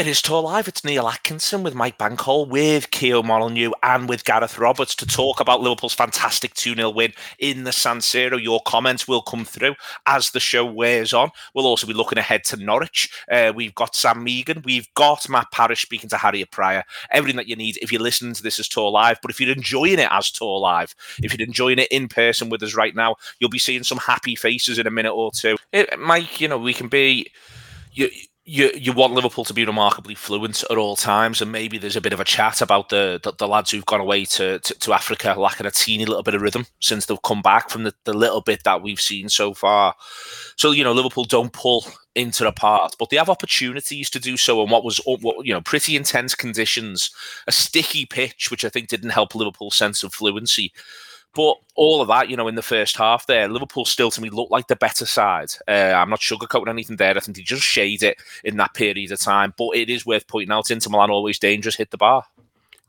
It is TAW Live. It's Neil Atkinson with Mike Bankole, with Keo Molyneux, and with Gareth Roberts to talk about Liverpool's fantastic 2 0 win in the San Siro. Your comments will come through as the show wears on. We'll also be looking ahead to Norwich. Uh, we've got Sam Meaghan. We've got Matt Parish speaking to Harriet Prior. Everything that you need if you're listening to this as TAW Live. But if you're enjoying it as TAW Live, if you're enjoying it in person with us right now, you'll be seeing some happy faces in a minute or two. It, Mike, you know, we can be. You, you you want Liverpool to be remarkably fluent at all times, and maybe there's a bit of a chat about the the, the lads who've gone away to, to, to Africa lacking a teeny little bit of rhythm since they've come back from the, the little bit that we've seen so far. So you know Liverpool don't pull into the part, but they have opportunities to do so. And what was what, you know pretty intense conditions, a sticky pitch, which I think didn't help Liverpool's sense of fluency. But all of that, you know, in the first half there, Liverpool still to me looked like the better side. Uh, I'm not sugarcoating anything there. I think they just shade it in that period of time. But it is worth pointing out Inter Milan always dangerous, hit the bar.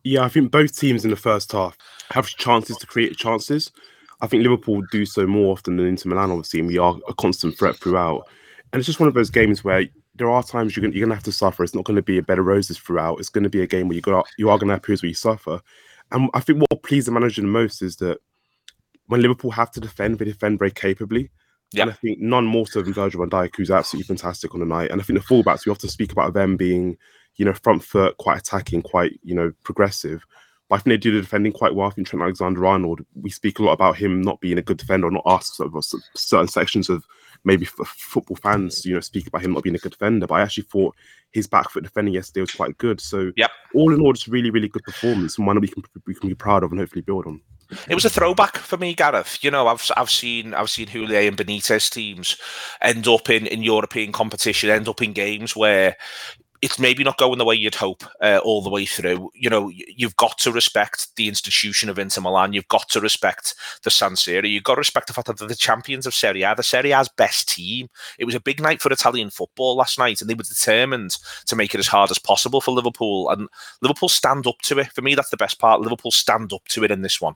Yeah, I think both teams in the first half have chances to create chances. I think Liverpool do so more often than Inter Milan, obviously, and we are a constant threat throughout. And it's just one of those games where there are times you're going, to have to suffer. It's not going to be a bed of roses throughout. It's going to be a game where you got you are going to have periods where you suffer. And I think what pleased the manager the most is that when Liverpool have to defend, they defend very capably. Yeah. And I think none more so than Virgil van Dijk, who's absolutely fantastic on the night. And I think the fullbacks, we often speak about them being, you know, front foot, quite attacking, quite, you know, progressive. But I think they do the defending quite well. I think Trent Alexander Arnold, we speak a lot about him not being a good defender or not asked sort of certain sections of maybe football fans, you know, speak about him not being a good defender. But I actually thought his back foot defending yesterday was quite good. So, yep. all in all, it's really, really good performance and one that we can, we can be proud of and hopefully build on. It was a throwback for me, Gareth. You know, I've I've seen I've seen Houllier and Benitez teams end up in, in European competition, end up in games where it's maybe not going the way you'd hope uh, all the way through. You know, you've got to respect the institution of Inter Milan. You've got to respect the San Siro. You've got to respect the fact that they're the champions of Serie A, the Serie A's best team. It was a big night for Italian football last night, and they were determined to make it as hard as possible for Liverpool. And Liverpool stand up to it. For me, that's the best part. Liverpool stand up to it in this one.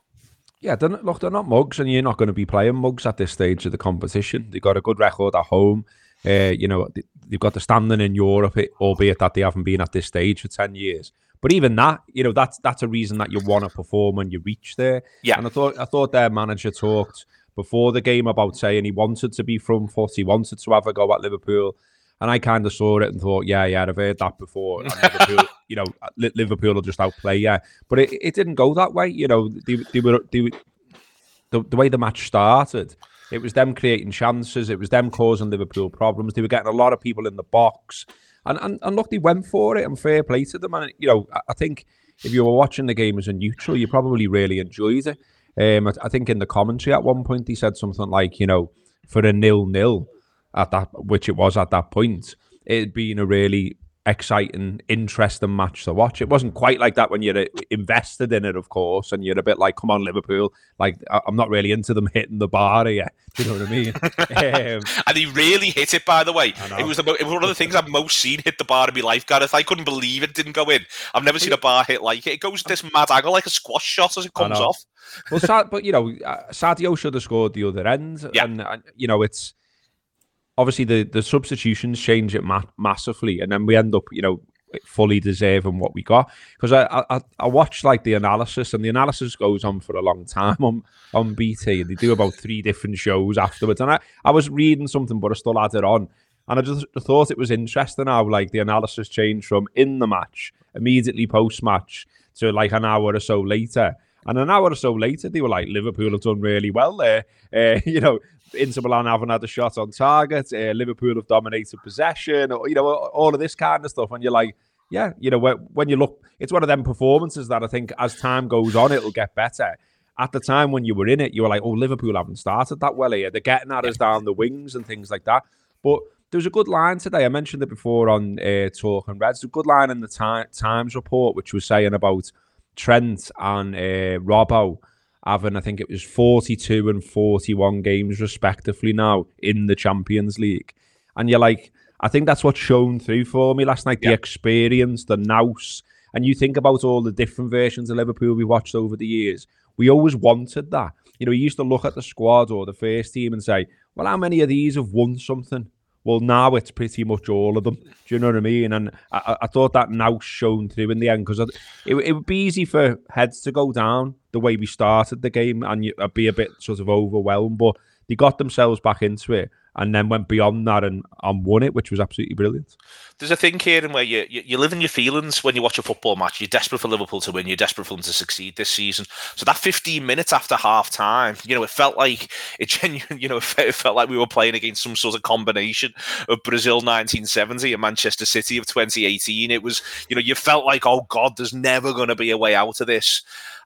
Yeah, they're not, look, they're not mugs, and you're not going to be playing mugs at this stage of the competition. They've got a good record at home. Uh, you know, they've got the standing in Europe, albeit that they haven't been at this stage for 10 years. But even that, you know, that's that's a reason that you want to perform when you reach there. Yeah. And I thought I thought their manager talked before the game about saying he wanted to be front foot, he wanted to have a go at Liverpool. And I kind of saw it and thought, yeah, yeah, I've heard that before. You know, Liverpool will just outplay, yeah. But it, it didn't go that way. You know, they, they were, they were the, the way the match started, it was them creating chances. It was them causing Liverpool problems. They were getting a lot of people in the box. And, and, and look, they went for it and fair play to them. And, you know, I, I think if you were watching the game as a neutral, you probably really enjoyed it. Um, I, I think in the commentary at one point, he said something like, you know, for a nil-nil, at that, which it was at that point, it had been a really exciting, interesting match to watch. It wasn't quite like that when you're uh, invested in it, of course, and you're a bit like, "Come on, Liverpool!" Like I'm not really into them hitting the bar here. Do you know what I mean? um, and he really hit it. By the way, it was, the, it was one of the things I've most seen hit the bar in my life, Gareth. I couldn't believe it didn't go in. I've never seen a bar hit like it. It goes this mad angle, like a squash shot as it comes off. well, Sad, but you know, uh, Sadio should have scored the other end, yeah. and, and you know, it's obviously the the substitutions change it ma- massively, and then we end up, you know, fully deserving what we got. Because I, I I watched like the analysis, and the analysis goes on for a long time on on BT. And they do about three different shows afterwards, and I I was reading something, but I still had it on. And I just thought it was interesting how like the analysis changed from in the match, immediately post match, to like an hour or so later. And an hour or so later, they were like, Liverpool have done really well there. Uh, you know, Inter Milan haven't had a shot on target. Uh, Liverpool have dominated possession, or, you know, all of this kind of stuff. And you're like, yeah, you know, when you look, it's one of them performances that I think as time goes on, it'll get better. At the time when you were in it, you were like, oh, Liverpool haven't started that well here. They're getting at us down the wings and things like that. But there was a good line today. I mentioned it before on uh, Talk and Reds. A good line in the Times report, which was saying about Trent and uh, Robbo having, I think it was 42 and 41 games respectively now in the Champions League. And you're like, I think that's what shone through for me last night yeah. the experience, the nous. And you think about all the different versions of Liverpool we watched over the years. We always wanted that. You know, you used to look at the squad or the first team and say, well, how many of these have won something? Well, now it's pretty much all of them. Do you know what I mean? And I, I thought that now shown through in the end because it, it would be easy for heads to go down the way we started the game and you, I'd be a bit sort of overwhelmed. But they got themselves back into it and then went beyond that and, and won it, which was absolutely brilliant. There's a thing here in where you, you, you live in your feelings when you watch a football match. You're desperate for Liverpool to win. You're desperate for them to succeed this season. So that 15 minutes after half time, you know, it felt like it genuine. You know, it felt like we were playing against some sort of combination of Brazil 1970 and Manchester City of 2018. It was, you know, you felt like, oh God, there's never going to be a way out of this.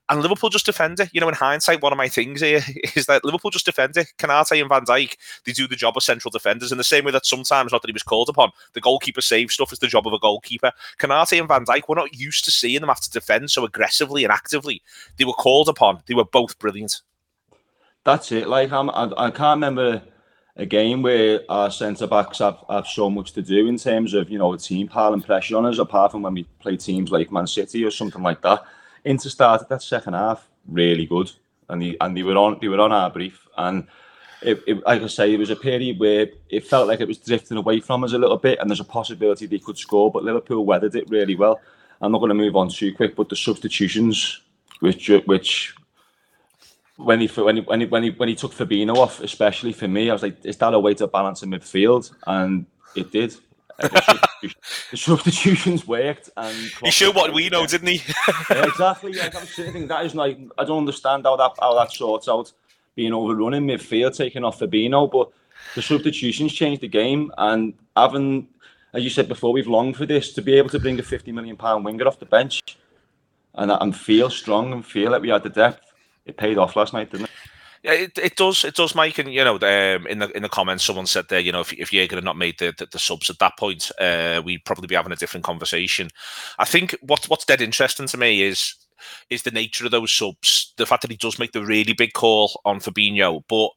And Liverpool just defend it. You know, in hindsight, one of my things here is that Liverpool just defend it. Konate and Van Dijk, they do the job of central defenders in the same way that sometimes, not that he was called upon, the goalkeeper save stuff is the job of a goalkeeper. Konate and Van Dijk, we're not used to seeing them have to defend so aggressively and actively. They were called upon. They were both brilliant. That's it. Like, I'm, I, I can't remember a game where our centre backs have, have so much to do in terms of, you know, a team piling pressure on us, apart from when we play teams like Man City or something like that. Inter started that second half really good, and they and they were on they were on our brief. And it, it, like I say, it was a period where it felt like it was drifting away from us a little bit, and there's a possibility they could score, but Liverpool weathered it really well. I'm not going to move on too quick, but the substitutions, which which when he when he when he when he, when he took Fabinho off, especially for me, I was like, is that a way to balance in midfield? And it did the substitutions worked, and he showed what we know, didn't he? yeah, exactly. Yeah, I was thinking that is like I don't understand how that how that sorts out being overrun in midfield, taking off Fabinho, but the substitutions changed the game, and having, as you said before, we've longed for this to be able to bring a fifty million pound winger off the bench, and and feel strong and feel like we had the depth. It paid off last night, didn't it? Yeah, it, it does. It does, Mike. And you know, um, in the in the comments, someone said there, you know, if if Jurgen had not made the, the, the subs at that point, uh, we'd probably be having a different conversation. I think what what's dead interesting to me is is the nature of those subs. The fact that he does make the really big call on Fabinho, but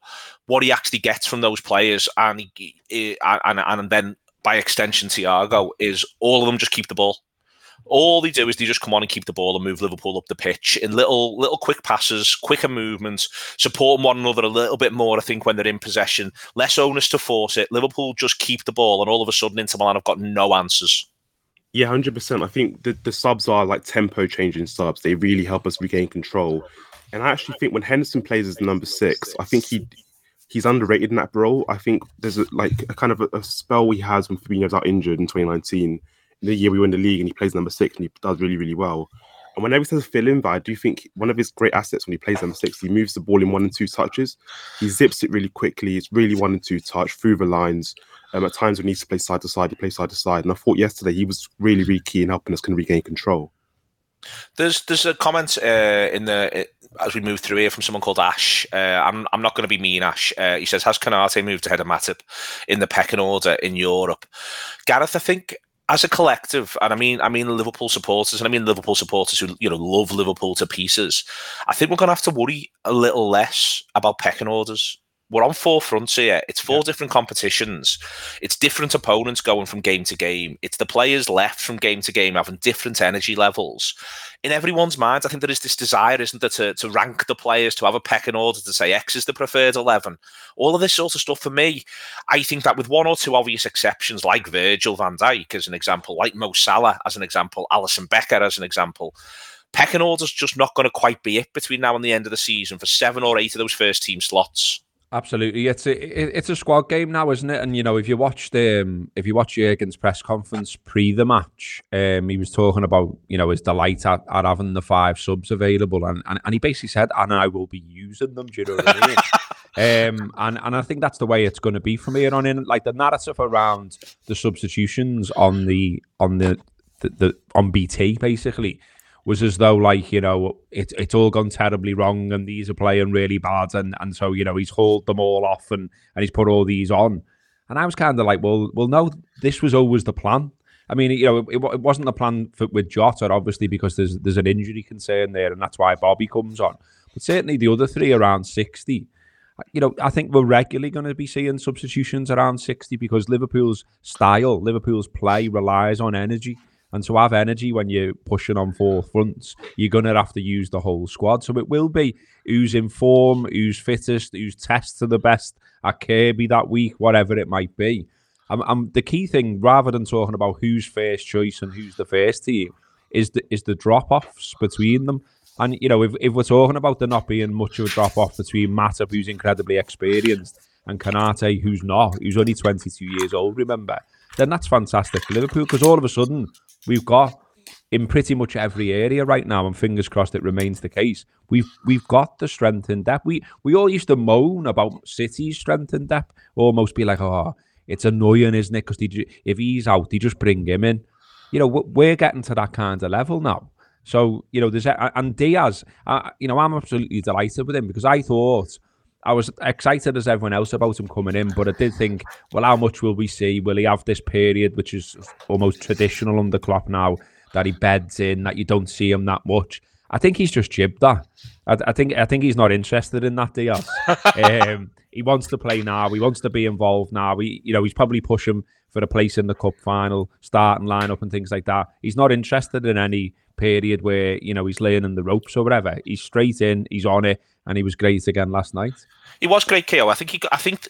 what he actually gets from those players, and he, he and and then by extension, Thiago is all of them just keep the ball. All they do is they just come on and keep the ball and move Liverpool up the pitch in little little quick passes, quicker movements, supporting one another a little bit more. I think when they're in possession, less onus to force it. Liverpool just keep the ball, and all of a sudden, Inter Milan have got no answers. Yeah, hundred percent. I think the, the subs are like tempo changing subs. They really help us regain control. And I actually think when Henderson plays as number six, I think he he's underrated in that role. I think there's a, like a kind of a, a spell he has when Fabinho's out injured in 2019 the year we win the league and he plays number six and he does really, really well. And whenever he says fill in, but I do think one of his great assets when he plays number six, he moves the ball in one and two touches. He zips it really quickly. It's really one and two touch through the lines. Um, at times when he needs to play side to side, he plays side to side. And I thought yesterday he was really, really key in helping us kind of regain control. There's there's a comment uh, in the as we move through here from someone called Ash. Uh, I'm I'm not going to be mean, Ash. Uh, he says, "Has Konate moved ahead of Matip in the pecking order in Europe?" Gareth, I think as a collective, and I mean, I mean Liverpool supporters, and I mean Liverpool supporters who you know love Liverpool to pieces. I think we're going to have to worry a little less about pecking orders we're on four fronts here. It's four yeah. different competitions. It's different opponents going from game to game. It's the players left from game to game having different energy levels. In everyone's mind, I think there is this desire, isn't there, to, to rank the players, to have a pecking order, to say X is the preferred 11. All of this sort of stuff for me, I think that with one or two obvious exceptions, like Virgil van Dijk as an example, like Mo Salah as an example, Alisson Becker as an example, pecking order's just not going to quite be it between now and the end of the season for seven or eight of those first team slots. Absolutely, it's a it's a squad game now, isn't it? And you know, if you watched um, if you watch Jurgen's press conference pre the match, um, he was talking about you know his delight at, at having the five subs available, and, and and he basically said, "And I will be using them." Do you know what I mean? um, and and I think that's the way it's going to be from here on in. Like the narrative around the substitutions on the on the the, the on BT basically was as though like you know it, it's all gone terribly wrong and these are playing really bad and and so you know he's hauled them all off and and he's put all these on. And I was kind of like well well no this was always the plan. I mean you know it, it wasn't the plan for, with Jota obviously because there's there's an injury concern there and that's why Bobby comes on. But certainly the other three around 60 you know, I think we're regularly going to be seeing substitutions around 60 because Liverpool's style, Liverpool's play relies on energy. And to have energy when you're pushing on four fronts, you're going to have to use the whole squad. So it will be who's in form, who's fittest, who's tested the best at Kirkby that week, whatever it might be. I'm, I'm the key thing rather than talking about who's first choice and who's the first team is the is the drop offs between them. And you know, if, if we're talking about there not being much of a drop off between Matip, who's incredibly experienced, and Konate, who's not, who's only 22 years old, remember, then that's fantastic for Liverpool because all of a sudden we've got in pretty much every area right now, and fingers crossed it remains the case. We've we've got the strength in depth. We we all used to moan about City's strength in depth, almost be like, oh, it's annoying, isn't it? Because if he's out, they just bring him in. You know, we're getting to that kind of level now. So you know, there's and Diaz. Uh, you know, I'm absolutely delighted with him because I thought I was excited as everyone else about him coming in, but I did think, well, how much will we see? Will he have this period, which is almost traditional under Klopp now, that he beds in, that you don't see him that much? I think he's just jibbed that. I, I think I think he's not interested in that Diaz. um, he wants to play now. He wants to be involved now. He, you know, he's probably pushing for a place in the cup final, starting lineup and things like that. He's not interested in any period where you know he's laying in the ropes or whatever. He's straight in. He's on it and he was great again last night. He was great, KO. I think he. I think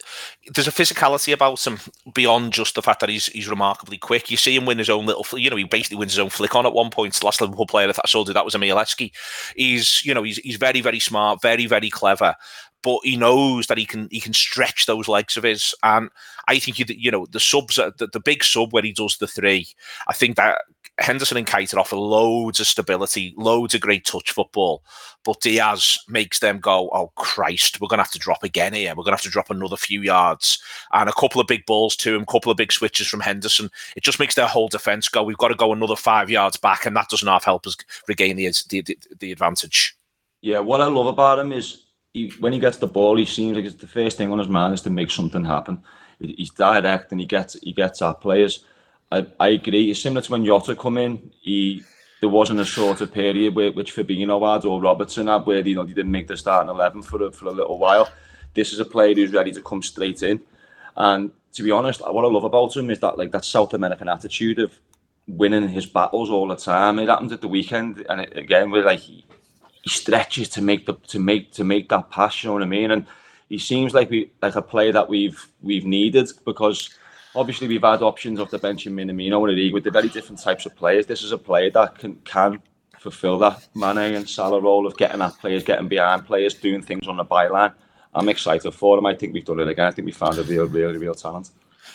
there's a physicality about him beyond just the fact that he's he's remarkably quick. You see him win his own little. You know, he basically wins his own flick on at one point. The last Liverpool player that I saw do that was Emile Heskey. He's you know he's he's very very smart, very very clever, but he knows that he can he can stretch those legs of his. And I think you you know the subs the, the big sub where he does the three. I think that Henderson and Keita offer loads of stability, loads of great touch football. But Diaz makes them go, oh Christ, we're gonna have to drop again here. We're gonna have to drop another few yards. And a couple of big balls to him, a couple of big switches from Henderson. It just makes their whole defence go, we've got to go another five yards back, and that doesn't half help us regain the the, the, the advantage. Yeah, what I love about him is he, when he gets the ball, he seems like it's the first thing on his mind is to make something happen. He's direct and he gets he gets at players. I, I agree. It's similar to when Jota come in. He there wasn't a sort of period where which Fabinho had or Robertson had where you know they didn't make the starting eleven for a, for a little while. This is a player who's ready to come straight in. And to be honest, what I love about him is that like that South American attitude of winning his battles all the time. It happened at the weekend, and it, again, we're like he stretches to make the to make to make that pass. You know what I mean? And he seems like we like a player that we've we've needed because obviously we've had options off the bench in Minamino and league with the very different types of players. This is a player that can can fulfill that Mane and Salah role of getting at players, getting behind players, doing things on the byline. I'm excited for him. I think we've done it again. I think we found a real, real, real talent.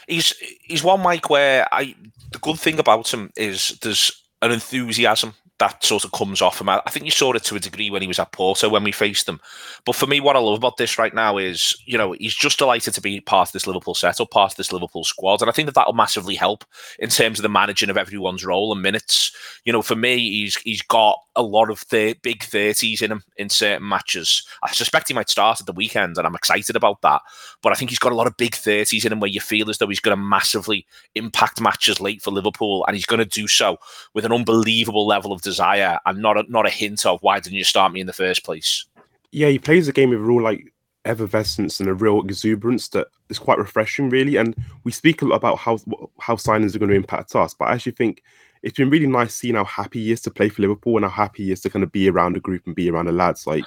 He's he's one Mike where I the good thing about him is there's an enthusiasm that sort of comes off him. I think you saw it to a degree when he was at Porto when we faced them. But for me, what I love about this right now is, you know, he's just delighted to be part of this Liverpool setup, part of this Liverpool squad. And I think that that'll massively help in terms of the managing of everyone's role and minutes. You know, for me, he's he's got a lot of big 30s in him in certain matches. I suspect he might start at the weekend, and I'm excited about that. But I think he's got a lot of big 30s in him where you feel as though he's going to massively impact matches late for Liverpool, and he's going to do so with an unbelievable level of desire and not a, not a hint of why didn't you start me in the first place. Yeah, he plays the game with real like effervescence and a real exuberance that is quite refreshing, really. And we speak a lot about how how signings are going to impact us, but I actually think it's been really nice seeing how happy he is to play for Liverpool and how happy he is to kind of be around a group and be around the lads. Like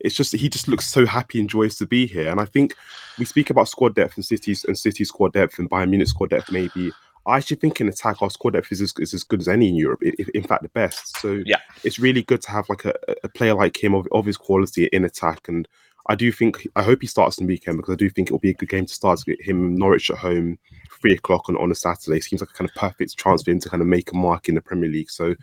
it's just he just looks so happy and joyous to be here. And I think we speak about squad depth and City's and City squad depth and Bayern Munich squad depth maybe. I actually think in attack our squad depth is as, is as good as any in Europe, if, in fact the best. So yeah, it's really good to have like a, a player like him of, of his quality in attack. And I do think I hope he starts the weekend because I do think it'll be a good game to start to get him Norwich at home three o'clock on, on a Saturday seems like a kind of perfect chance for him to kind of make a mark in the Premier League. So,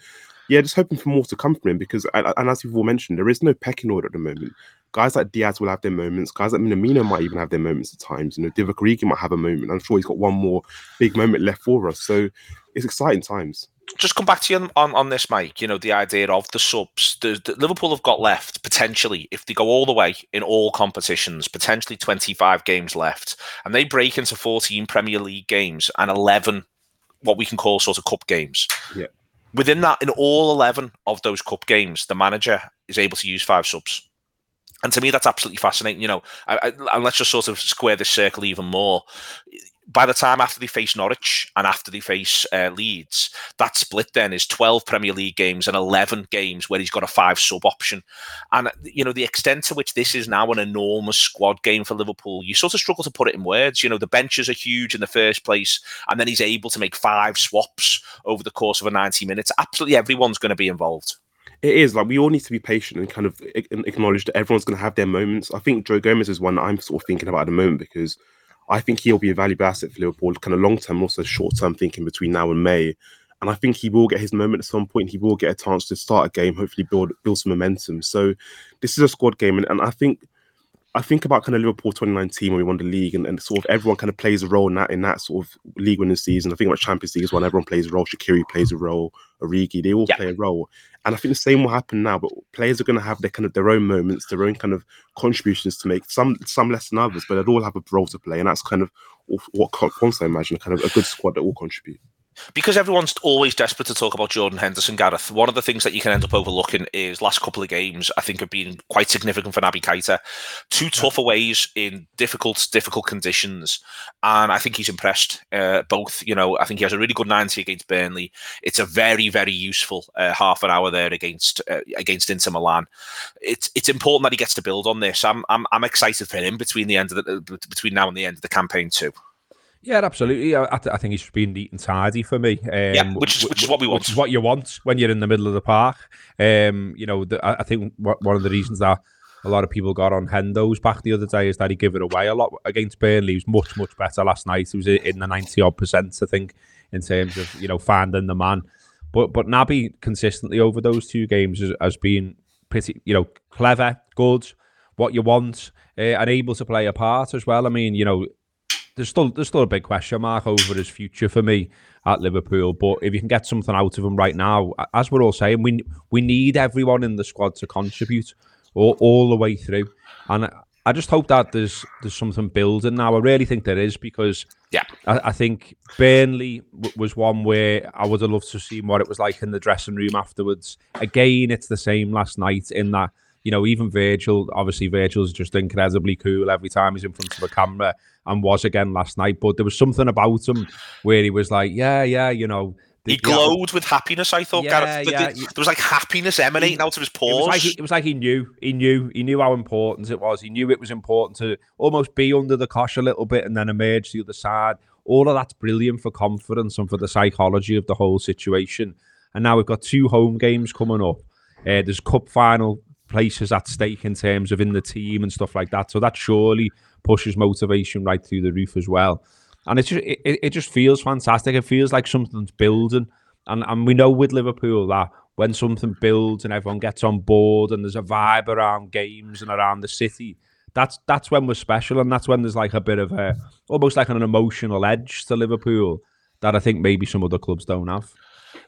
yeah, just hoping for more to come from him because, and, and as you've all mentioned, there is no pecking order at the moment. Guys like Diaz will have their moments. Guys like Minamino might even have their moments at times. You know, Divock Origi might have a moment. I'm sure he's got one more big moment left for us. So, it's exciting times just come back to you on, on, this, Mike. You know, the idea of the subs. The, the, Liverpool have got left potentially, if they go all the way in all competitions, potentially 25 games left, and they break into 14 Premier League games and 11 what we can call sort of cup games. Yeah. Within that, in all 11 of those cup games, the manager is able to use five subs. And to me, that's absolutely fascinating. You know, I, I, and let's just sort of square this circle even more by the time after they face Norwich and after they face uh, Leeds, that split then is 12 Premier League games and 11 games where he's got a five sub option. And, you know, the extent to which this is now an enormous squad game for Liverpool, you sort of struggle to put it in words. You know, the benches are huge in the first place, and then he's able to make five swaps over the course of a 90 minutes. Absolutely everyone's going to be involved it is like we all need to be patient and kind of acknowledge that everyone's going to have their moments. I think Joe Gomez is one that I'm sort of thinking about at the moment because I think he'll be a valuable asset for Liverpool, kind of long term, also short term thinking between now and May. And I think he will get his moment at some point. He will get a chance to start a game, hopefully build build some momentum. So this is a squad game, and, and I think I think about kind of Liverpool 2019 when we won the league, and, and sort of everyone kind of plays a role in that in that sort of league winning season. I think about Champions League as well. Everyone plays a role. Shaqiri plays a role. Origi, they all yeah. play a role. And I think the same will happen now. But players are going to have their kind of their own moments, their own kind of contributions to make. Some some less than others, but they'd all have a role to play, and that's kind of what I imagine kind of a good squad that will contribute because everyone's always desperate to talk about Jordan Henderson, Gareth, one of the things that you can end up overlooking is last couple of games, I think, have been quite significant for Naby Keita. Two tough aways in difficult, difficult conditions. And I think he's impressed uh, both. You know, I think he has a really good 90 against Burnley. It's a very, very useful uh, half an hour there against uh, against Inter Milan. It's it's important that he gets to build on this. I'm I'm, I'm excited for him between the end of the between now and the end of the campaign too. Yeah, absolutely. I, I think he's been neat and tidy for me. Um, yeah, which is, which is what we want. Which is what you want when you're in the middle of the park. Um, you know, the, I think one of the reasons that a lot of people got on Hendo's back the other day is that he gave it away a lot against Burnley. He was much, much better last night. He was in the 90 odd percent, I think, in terms of, you know, finding the man. But but Naby consistently over those two games has, has been pretty, you know, clever, good, what you want, uh, and able to play a part as well. I mean, you know, there's still there's still a big question mark over his future for me at Liverpool. But if you can get something out of him right now, as we're all saying, we we need everyone in the squad to contribute all, all the way through. And I just hope that there's there's something building now. I really think there is because yeah, I, I think Burnley w- was one where I would have loved to see what it was like in the dressing room afterwards. Again, it's the same last night in that you know, even Virgil, obviously Virgil's just incredibly cool every time he's in front of a camera and was again last night. But there was something about him where he was like, yeah, yeah, you know. he glowed with happiness. I thought, yeah, Gareth, yeah. there was like happiness emanating he, out of his pores. It was, like he, it was like he knew, he knew, he knew how important it was. He knew it was important to almost be under the cosh a little bit and then emerge the other side. All of that's brilliant for confidence and for the psychology of the whole situation. And now we've got two home games coming up. Uh, there's cup final places at stake in terms of in the team and stuff like that. So that surely pushes motivation right through the roof as well. And it's just it, it just feels fantastic. It feels like something's building. And and we know with Liverpool that when something builds and everyone gets on board and there's a vibe around games and around the city, that's that's when we're special and that's when there's like a bit of a almost like an emotional edge to Liverpool that I think maybe some other clubs don't have.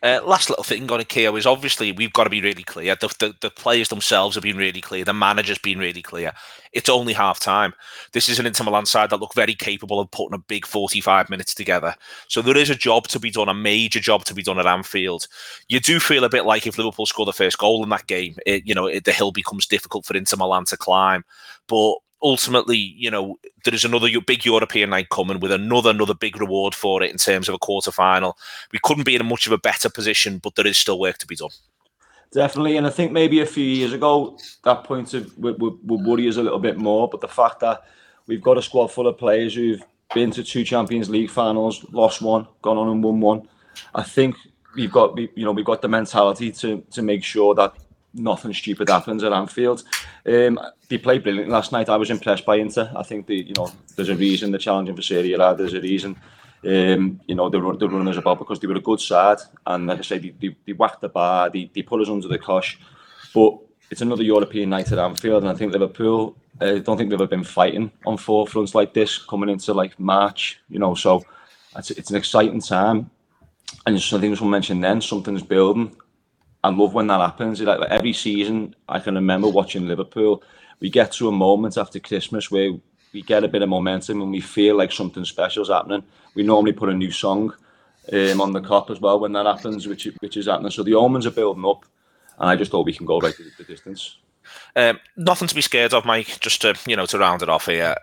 Uh, last little thing on Ikea is obviously we've got to be really clear. The, the, the, players themselves have been really clear. The manager's been really clear. It's only half time. This is an Inter Milan side that look very capable of putting a big 45 minutes together. So there is a job to be done, a major job to be done at Anfield. You do feel a bit like if Liverpool score the first goal in that game, it, you know, it, the hill becomes difficult for Inter Milan to climb. But ultimately, you know, there is another big European night coming with another another big reward for it in terms of a quarter final. We couldn't be in a much of a better position, but there is still work to be done. Definitely, and I think maybe a few years ago that point of would, would, would worry us a little bit more. But the fact that we've got a squad full of players who've been to two Champions League finals, lost one, gone on and won one, I think we've got you know we've got the mentality to to make sure that nothing stupid happens at Anfield. Um, they played brilliant last night. I was impressed by Inter. I think the you know there's a reason they're challenging for Serie A. There's a reason. Um, you know, they're, they're running us about because they were a good side. And like I say they, they, they whacked the bar, they, they put us under the cosh. But it's another European night at Anfield. And I think Liverpool, uh, I don't think they've ever been fighting on four fronts like this coming into like March, you know. So it's, it's an exciting time. And just, I someone mentioned then, something's building. I love when that happens. Like, like every season, I can remember watching Liverpool. We get to a moment after Christmas where we get a bit of momentum and we feel like something special is happening. We normally put a new song um, on the Kop as well when that happens, which which is happening. So the omens are building up, and I just hope we can go right the, the distance. Um, nothing to be scared of, Mike. Just to you know to round it off here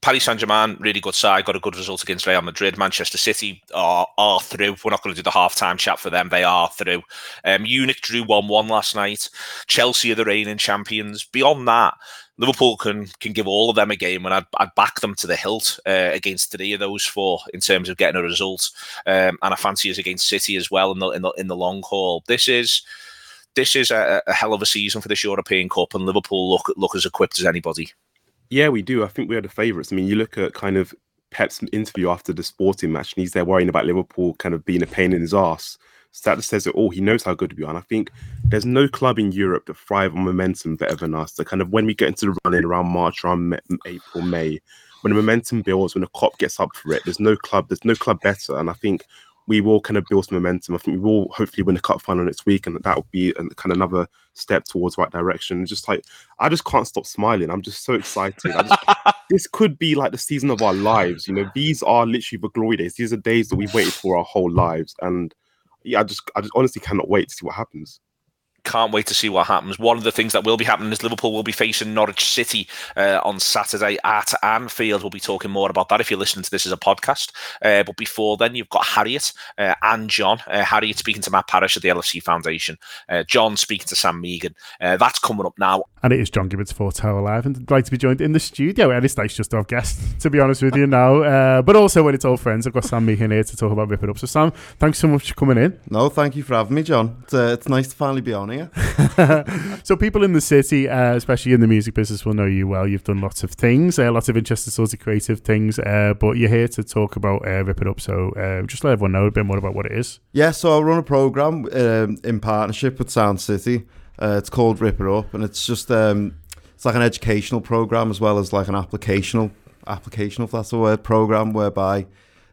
Paris Saint Germain, really good side, got a good result against Real Madrid. Manchester City are, are through. We're not going to do the half time chat for them. They are through. Um, Munich drew 1 1 last night. Chelsea are the reigning champions. Beyond that, Liverpool can can give all of them a game, and I'd, I'd back them to the hilt uh, against three of those four in terms of getting a result. Um, and I fancy us against City as well in the in the, in the long haul. This is this is a, a hell of a season for this European Cup, and Liverpool look look as equipped as anybody. Yeah, we do. I think we are the favourites. I mean, you look at kind of Pep's interview after the sporting match, and he's there worrying about Liverpool kind of being a pain in his ass. So that just says it all. He knows how good we are. And I think there's no club in Europe that thrive on momentum better than us. So kind of when we get into the running around March, around April, May, when the momentum builds, when the Kop gets up for it, there's no club, there's no club better. And I think we will kind of build some momentum. I think we will hopefully win the cup final next week, and that will be a, kind of another step towards right direction. Just like I just can't stop smiling. I'm just so excited. Just, this could be like the season of our lives. You know, these are literally the glory days. These are days that we've waited for our whole lives, and yeah, I just I just honestly cannot wait to see what happens can't wait to see what happens. One of the things that will be happening is Liverpool will be facing Norwich City uh, on Saturday at Anfield. We'll be talking more about that if you're listening to this as a podcast. Uh, but before then, you've got Harriet uh, and John. Uh, Harriet speaking to Matt Parish at the LFC Foundation. Uh, John speaking to Sam Meaghan. Uh, that's coming up now. And it is John Gibbons for TAW Live, and I'd like to be joined in the studio. And it's nice just to have guests, to be honest with you now. but also when it's all friends, I've got Sam Meaghan here to talk about Rip It Up. So Sam, thanks so much for coming in. No, thank you for having me, John. It's, it's nice to finally be on here. so people in the city, uh, especially in the music business, will know you well. You've done lots of things, uh, lots of interesting sorts of creative things, uh, but you're here to talk about uh, Rip It Up. So uh, just let everyone know a bit more about what it is. Yeah, so I run a program um, in partnership with Sound City. Uh, it's called Rip It Up, and it's just um, it's like an educational program as well as like an applicational applicational, if that's the word, program whereby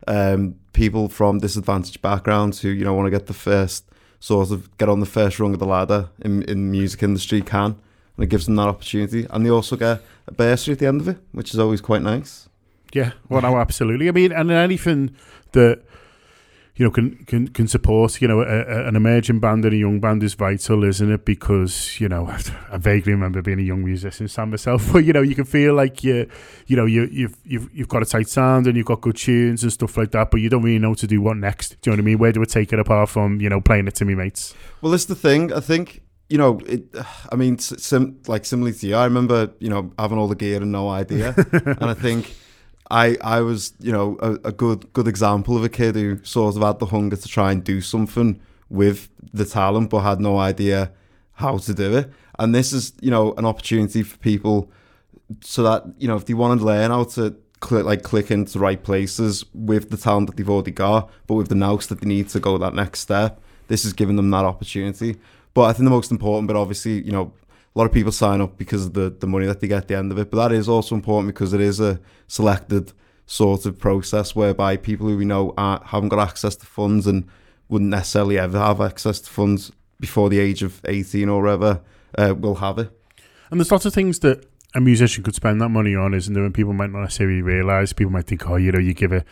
um, people from disadvantaged backgrounds who you know want to get the first sort of get on the first rung of the ladder in, in music industry can. And it gives them that opportunity. And they also get a bursary at the end of it, which is always quite nice. Yeah, well, no, absolutely. I mean, and anything that you know, can can can support you know a, a, an emerging band and a young band is vital, isn't it? Because you know, I vaguely remember being a young musician, Sam myself, but you know, you can feel like you, you know, you you've you've you've got a tight sound and you've got good tunes and stuff like that, but you don't really know what to do what next. Do you know what I mean? Where do we take it apart from you know playing it to me mates? Well, that's the thing. I think you know, it, I mean, sim, like similarly to you, I remember, you know, having all the gear and no idea. and I think I I was you know a, a, good good example of a kid who sort of had the hunger to try and do something with the talent, but had no idea how to do it. And this is you know an opportunity for people so that you know if they want to learn how to click like click into the right places with the talent that they've already got, but with the nous that they need to go that next step. This is giving them that opportunity. But I think the most important bit, obviously, you know, a lot of people sign up because of the, the money that they get at the end of it. But that is also important because it is a selected sort of process whereby people who we know haven't got access to funds and wouldn't necessarily ever have access to funds before the age of 18 or whatever uh, will have it. And there's lots of things that a musician could spend that money on, isn't there? And people might not necessarily realise. People might think, oh, you know, you give a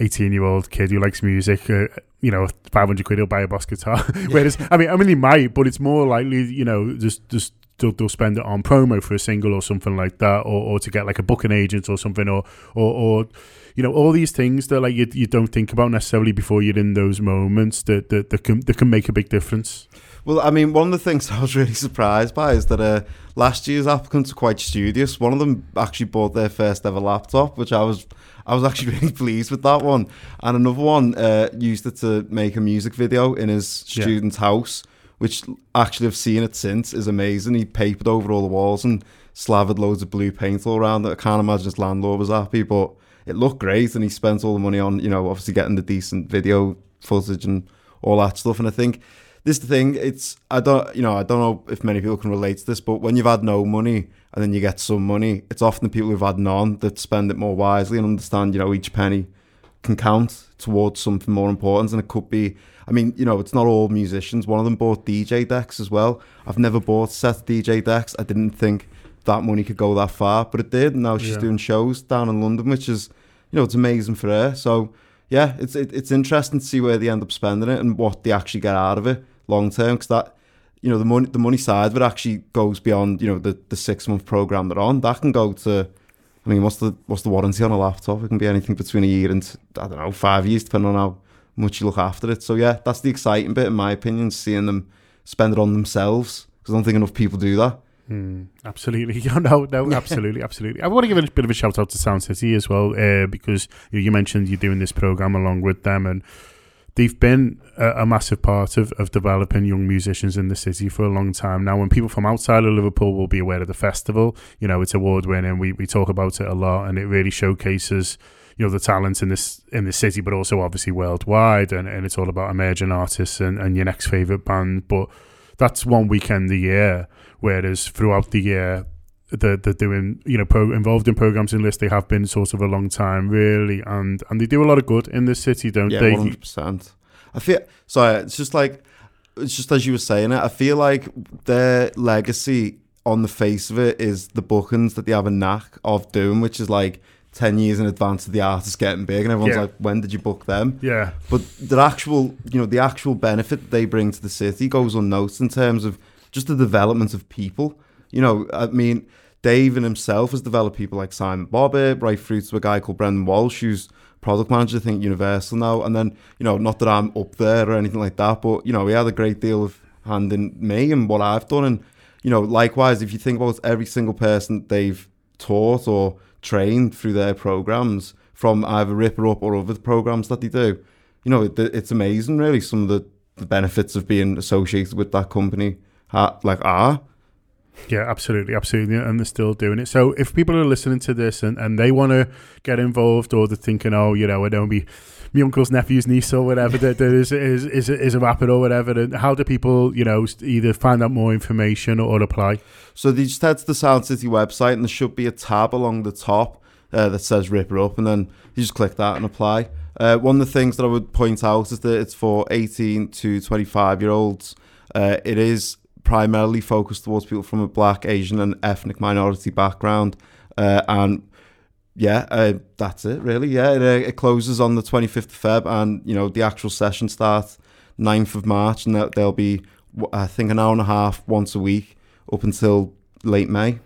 18 year old kid who likes music, uh, you know, 500 quid, he'll buy a Boss guitar. Whereas, I mean, I mean, he might, but it's more likely, you know, just, just they'll, they'll spend it on promo for a single or something like that, or, or to get like a booking agent or something, or or, or you know all these things that like you, you don't think about necessarily before you're in those moments that that, that can that can make a big difference. Well, I mean, one of the things I was really surprised by is that uh, last year's applicants are quite studious. One of them actually bought their first ever laptop, which I was I was actually really pleased with that one. And another one uh, used it to make a music video in his student's yeah. house which actually I've seen it since, is amazing. He papered over all the walls and slathered loads of blue paint all around it. I can't imagine his landlord was happy, but it looked great and he spent all the money on, you know, obviously getting the decent video footage and all that stuff. And I think this is the thing, it's I don't you know, I don't know if many people can relate to this, but when you've had no money and then you get some money, it's often the people who've had none that spend it more wisely and understand, you know, each penny can count towards something more important and it could be I mean, you know, it's not all musicians. One of them bought DJ decks as well. I've never bought set DJ decks. I didn't think that money could go that far, but it did. And now she's yeah. doing shows down in London, which is, you know, it's amazing for her. So yeah, it's it, it's interesting to see where they end up spending it and what they actually get out of it long term. Because that, you know, the money the money side of it actually goes beyond you know the the six month program they're on. That can go to I mean, what's the what's the warranty on a laptop? It can be anything between a year and I don't know five years, depending on how much you look after it. So yeah, that's the exciting bit, in my opinion, seeing them spend it on themselves because I don't think enough people do that. Mm, absolutely, no, no, absolutely, absolutely. I want to give a bit of a shout out to Sound City as well uh, because you, mentioned you're doing this program along with them and they've been a, a, massive part of, of developing young musicians in the city for a long time now. When people from outside of Liverpool will be aware of the festival, you know, it's award winning. We, we talk about it a lot and it really showcases, you know, the talent in this in the city, but also obviously worldwide. And, and it's all about emerging artists and, and your next favourite band. But that's one weekend a year, whereas throughout the year, they're, they're doing you know pro, involved in programs in this they have been sort of a long time really and and they do a lot of good in this city don't yeah, they 100% i feel sorry it's just like it's just as you were saying it i feel like their legacy on the face of it is the bookings that they have a knack of doing which is like 10 years in advance of the artist getting big and everyone's yeah. like when did you book them yeah but the actual you know the actual benefit they bring to the city goes unnoticed in terms of just the development of people you know, I mean, Dave and himself has developed people like Simon Bobbitt, right through to a guy called Brendan Walsh, who's product manager, I think, Universal now. And then, you know, not that I'm up there or anything like that, but, you know, he had a great deal of hand in me and what I've done. And, you know, likewise, if you think about every single person they've taught or trained through their programs from either Rip It Up or other programs that they do, you know, it, it's amazing, really, some of the, the benefits of being associated with that company, like, are. Yeah, absolutely, absolutely, and they're still doing it. So if people are listening to this and, and they want to get involved, or they're thinking, oh, you know, I don't be my uncle's nephew's niece or whatever that there is is is is a rapper or whatever. And how do people, you know, either find out more information or, or apply? So they just head to the Sound City website, and there should be a tab along the top uh, that says "Rip It Up," and then you just click that and apply. Uh, one of the things that I would point out is that it's for 18 to 25 year olds. Uh, it is primarily focused towards people from a black, Asian, and ethnic minority background. Uh, and yeah, uh, that's it really. Yeah, it, uh, it, closes on the 25th of Feb, and you know the actual session starts 9th of March, and there'll be I think an hour and a half once a week up until late May.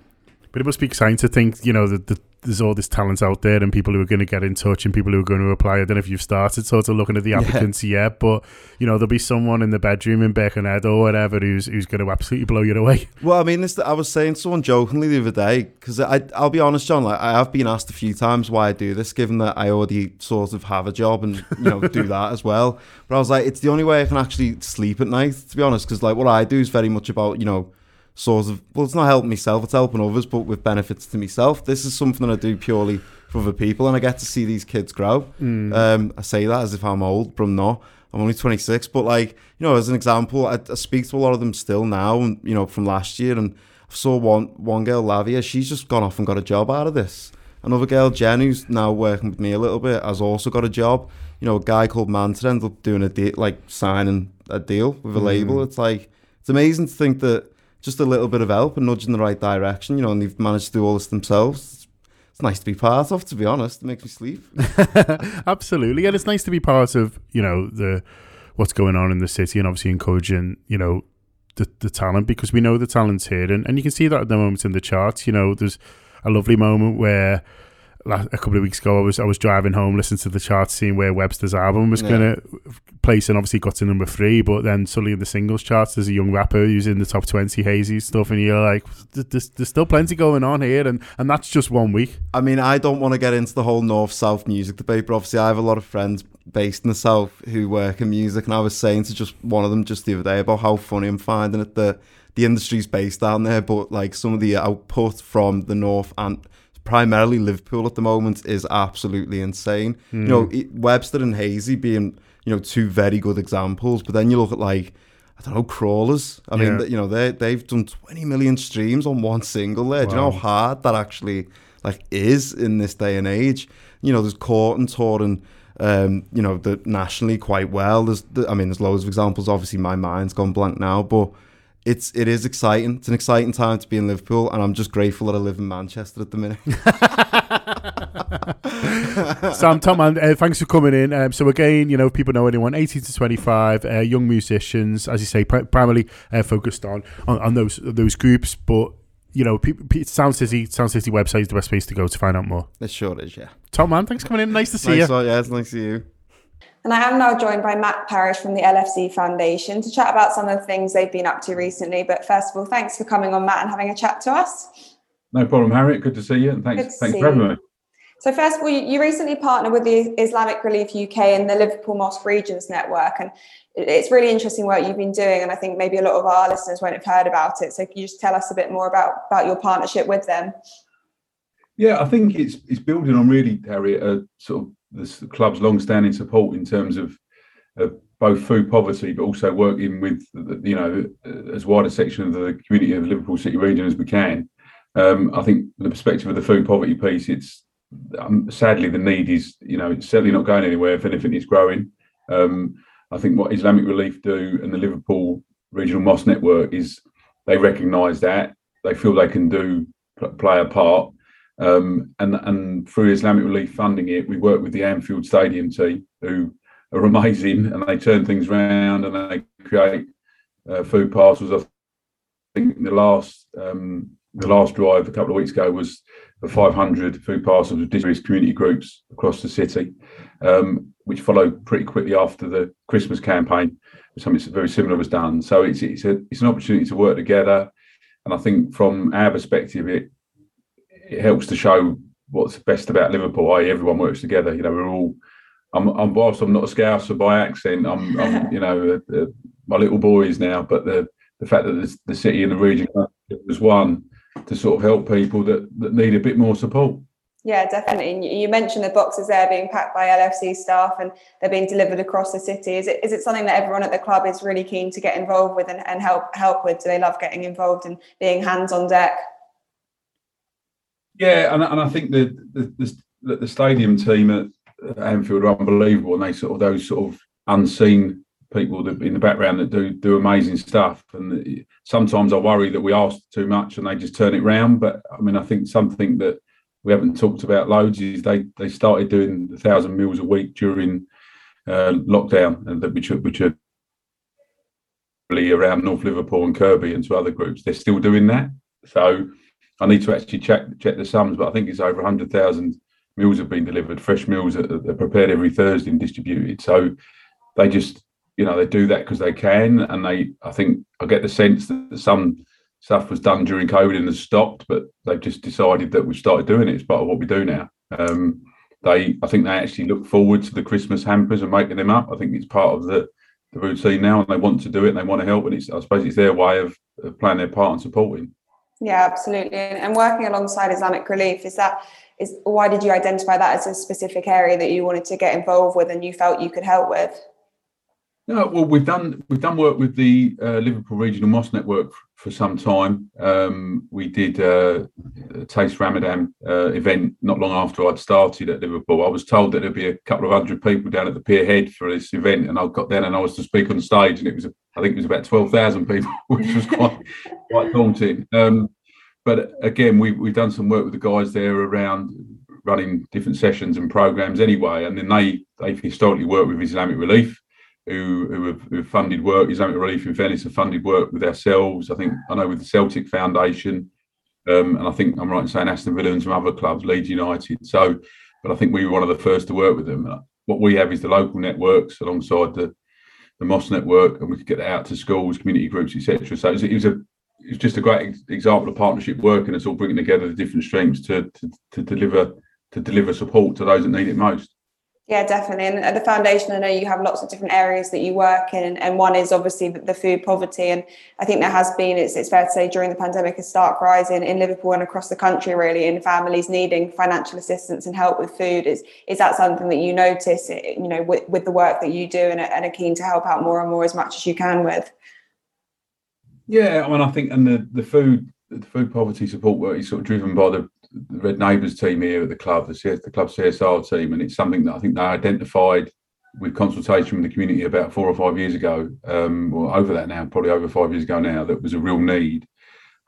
But it must be exciting to think, you know, that the there's all this talent out there and people who are going to get in touch and people who are going to apply. I don't know if you've started sort of looking at the applicants yeah. yet, but you know there'll be someone in the bedroom in Birkenhead or whatever who's who's going to absolutely blow you away. Well, I mean, this, I was saying to someone jokingly the other day because I I'll be honest, John, like I have been asked a few times why I do this, given that I already sort of have a job and you know do that as well. But I was like, it's the only way I can actually sleep at night, to be honest, because like what I do is very much about you know sort of well it's not helping myself it's helping others but with benefits to myself. This is something that i do purely for other people and i get to see these kids grow. Mm. um, i say that as if i'm old but i'm not. I'm only 26 but like you know as an example I, I speak to a lot of them still now and you know from last year and i saw one one girl lavia she's just gone off and got a job out of this. Another girl jen who's now working with me a little bit has also got a job. You know a guy called Manton ended up doing a deal like signing a deal with a mm. label. It's like it's amazing to think that just a little bit of help and nudge in the right direction, you know, and they've managed to do all this themselves. It's nice to be part of, to be honest. It makes me sleep. Absolutely. And it's nice to be part of, you know, the what's going on in the city and obviously encouraging, you know, the, the talent because we know the talent's here and, and you can see that at the moment in the charts. You know, there's a lovely moment where a couple of weeks ago, I was I was driving home, listening to the chart, seeing where Webster's album was yeah. going to place, and obviously got to number three. But then suddenly in the singles charts, there's a young rapper who's in the top twenty, hazy stuff, and you're like, there's, there's still plenty going on here, and and that's just one week. I mean, I don't want to get into the whole north south music debate, but obviously I have a lot of friends based in the south who work in music, and I was saying to just one of them just the other day about how funny I'm finding it that the industry's based down there, but like some of the output from the north and primarily Liverpool at the moment is absolutely insane. Mm. You know, hmm. Webster and Hazey being you know two very good examples, but then you look at like I don't know crawlers. I yeah. mean, you know they they've done 20 million streams on one single there. Wow. Do you know how hard that actually like is in this day and age? You know, there's Court and touring. Um, you know, the nationally quite well. There's, I mean, there's loads of examples. Obviously, my mind's gone blank now, but it's it is exciting. It's an exciting time to be in Liverpool, and I'm just grateful that I live in Manchester at the minute. Sam, Tom, uh, thanks for coming in. Um, so again, you know, people know anyone 18 to 25, uh, young musicians, as you say, pr- primarily uh, focused on, on, on those those groups, but you know, Sound City, Sound City website is the best place to go to find out more. It sure is, yeah. Tom, man, thanks for coming in. Nice to see nice you. One, yeah, it's nice to see you. And I am now joined by Matt Parish from the LFC Foundation to chat about some of the things they've been up to recently. But first of all, thanks for coming on, Matt, and having a chat to us. No problem, Harriet. Good to see you, and thanks, thanks for having me. So first of all, you, recently partnered with the Islamic Relief UK and the Liverpool Mosque Regions Network, and it's really interesting work you've been doing. And I think maybe a lot of our listeners won't have heard about it. So can you just tell us a bit more about about your partnership with them? Yeah, I think it's it's building on really, Harriet, a sort of the club's long-standing support in terms of, of both food poverty, but also working with you know as wide a section of the community of Liverpool City region as we can. Um, I think the perspective of the food poverty piece, it's um, sadly the need is you know it's certainly not going anywhere. If anything, it's growing. Um, I think what Islamic Relief do and the Liverpool Regional Mosque Network is they recognise that they feel they can do play a part um, and and through Islamic Relief funding it, we work with the Anfield Stadium team who are amazing, and they turn things around and they create uh, food parcels. I think the last um, the last drive a couple of weeks ago was the 500 food parcels of various community groups across the city, um, which followed pretty quickly after the Christmas campaign. Something very similar was done. So it's it's a, it's an opportunity to work together, and I think from our perspective, it it helps to show what's best about Liverpool. I everyone works together. You know, we're all. I'm, I'm whilst I'm not a Scouser by accent. I'm, I'm you know, uh, uh, my little boys now. But the the fact that the, the city and the region was one to sort of help people that that need a bit more support. Yeah, definitely. You mentioned the boxes there being packed by LFC staff and they're being delivered across the city. Is it is it something that everyone at the club is really keen to get involved with and, and help help with? Do they love getting involved and being hands on deck? Yeah, and, and I think the the, the, the stadium team at Anfield are unbelievable, and they sort of those sort of unseen people that in the background that do do amazing stuff. And sometimes I worry that we ask too much and they just turn it round. But I mean, I think something that we haven't talked about loads is they they started doing a thousand meals a week during uh, lockdown, and that which which are around North Liverpool and Kirkby and to other groups. They're still doing that. So I need to actually check check the sums, but I think it's over 100,000 meals have been delivered, fresh meals that are prepared every Thursday and distributed. So they just, you know, they do that because they can. And they, I think, I get the sense that some stuff was done during COVID and has stopped, but they've just decided that we've started doing it. It's part of what we do now. Um, they, I think they actually look forward to the Christmas hampers and making them up. I think it's part of the, the routine now and they want to do it and they want to help. And it's, I suppose it's their way of, of playing their part and supporting. Yeah, absolutely. And working alongside Islamic Relief, is that is why did you identify that as a specific area that you wanted to get involved with and you felt you could help with? No, well, we've done we've done work with the uh, Liverpool Regional Mosque Network for some time. Um, we did uh, a Taste Ramadan uh, event not long after I'd started at Liverpool. I was told that there'd be a couple of hundred people down at the Pier Head for this event, and I got there and I was to speak on stage, and it was I think it was about twelve thousand people, which was quite quite daunting. Um, but again, we, we've done some work with the guys there around running different sessions and programs anyway. And then they they've historically worked with Islamic Relief, who who have, who funded work. Islamic Relief in Venice have funded work with ourselves. I think I know with the Celtic Foundation, um, and I think I'm right in saying Aston Villa and some other clubs, Leeds United. So, but I think we were one of the first to work with them. What we have is the local networks alongside the the Mosque network, and we could get that out to schools, community groups, etc. So it was, it was a just a great example of partnership work, and it's all bringing together the different streams to, to, to deliver to deliver support to those that need it most. Yeah, definitely. And at the foundation, I know you have lots of different areas that you work in, and one is obviously the food poverty. And I think there has been, it's, it's fair to say, during the pandemic, a stark rise in, in Liverpool and across the country, really, in families needing financial assistance and help with food. Is is that something that you notice, eh, you know, with, with the work that you do, and, and are keen to help out more and more as much as you can with? Yeah, I mean, I think, and the the food the food poverty support work is sort of driven by the, the Red Neighbours team here at the club, the, CS, the club CSR team, and it's something that I think they identified with consultation with the community about four or five years ago, um, or over that now, probably over five years ago now, that was a real need.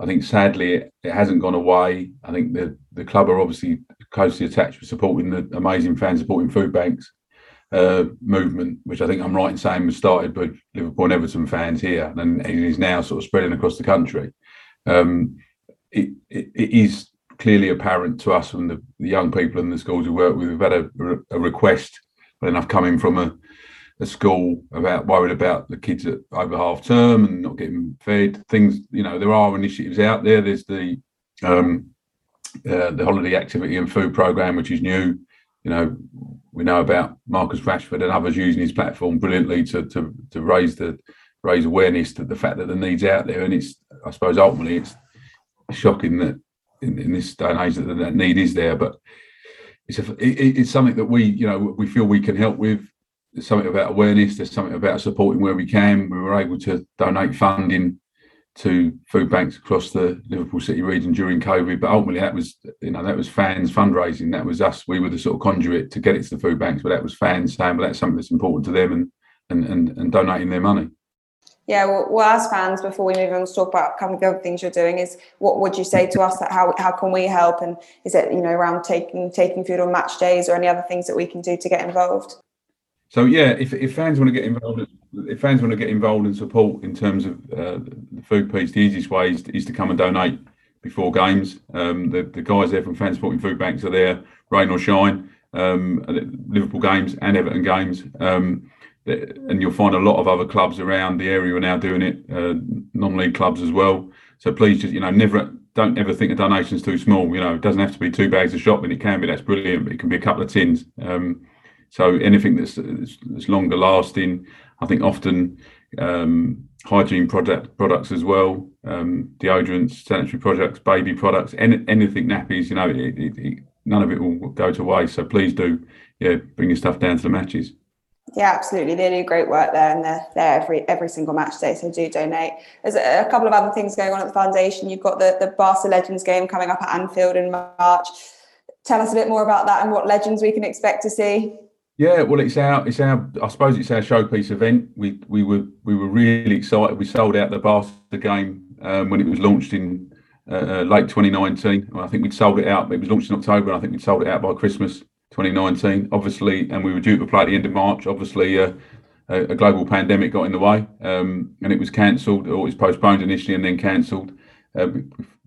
I think sadly it, it hasn't gone away. I think the the club are obviously closely attached with supporting the amazing fan supporting food banks uh, movement, which I think I'm right in saying was started by Liverpool and Everton fans here, and it is now sort of spreading across the country. Um, it, it, it is clearly apparent to us from the, the, young people in the schools we work with. We've had a, a request, but enough coming from a, a school about worried about the kids at over half term and not getting fed. Things, you know, there are initiatives out there. There's the um, uh, the holiday activity and food program, which is new. You know, we know about Marcus Rashford and others using his platform brilliantly to to, to raise the raise awareness to the fact that the needs out there. And it's, I suppose, ultimately, it's shocking that in, in this day and age that that need is there. But it's a, it, it's something that we you know we feel we can help with. There's something about awareness. There's something about supporting where we can. We were able to donate funding to food banks across the Liverpool City region during COVID. But ultimately, that was you know that was fans fundraising. That was us. We were the sort of conduit to get it to the food banks. But that was fans saying, "Well, that's something that's important to them," and and and, and donating their money. Yeah, well, well, as fans, before we move on to talk about couple of the other things you're doing, is what would you say to us that how how can we help? And is it you know around taking taking food on match days or any other things that we can do to get involved? So yeah, if, if fans want to get involved, if fans want to get involved and support in terms of uh, the food piece, the easiest way is to, is to come and donate before games. Um, the, the guys there from Fan Supporting Food Banks are there, rain or shine, um, Liverpool games and Everton games. Um, and you'll find a lot of other clubs around the area are now doing it, uh, non-league clubs as well. So please just, you know, never don't ever think a donation's too small. You know, it doesn't have to be two bags of shopping. It can be. That's brilliant. But it can be a couple of tins. Um, so anything that's, that's longer lasting, I think often um, hygiene product products as well, um, deodorants, sanitary products, baby products, any, anything nappies. You know, it, it, it, none of it will go to waste. So please do, yeah, bring your stuff down to the matches. Yeah, absolutely. They do great work there, and they're there every every single match day. So do donate. There's a couple of other things going on at the foundation. You've got the the Barca Legends game coming up at Anfield in March. Tell us a bit more about that and what legends we can expect to see. Yeah, well, it's our it's our I suppose it's our showpiece event. We we were we were really excited. We sold out the Barca game um, when it was launched in uh, uh late 2019. Well, I think we'd sold it out. It was launched in October, and I think we'd sold it out by Christmas. 2019. Obviously, and we were due to play at the end of March. Obviously, uh, a, a, global pandemic got in the way, um, and it was cancelled or it was postponed initially and then cancelled. Uh,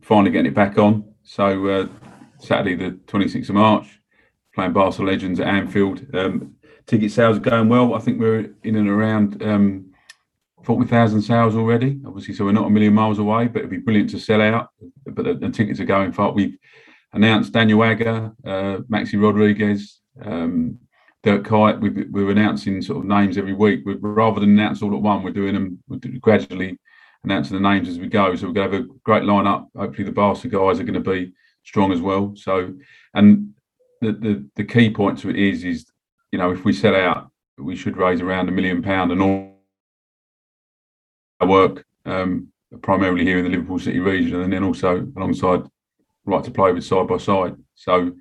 finally, getting it back on. So uh, Saturday, the 26th of March, playing Barca Legends at Anfield. Um, ticket sales are going well. I think we're in and around. Um, 40,000 sales already, obviously, so we're not a million miles away, but it'd be brilliant to sell out. But the, the tickets are going far. We've announced Daniel Agger, uh, Maxi Rodriguez, um, Dirk Kuyt. We, we're announcing sort of names every week. we rather than announce all at one, we're doing them we're gradually announcing the names as we go. So we're going to have a great lineup. Hopefully, the Barca guys are going to be strong as well. So, and the, the the key point to it is is you know if we set out, we should raise around a million pound and all our work um, primarily here in the Liverpool City region, and then also alongside right to play with side by side. So,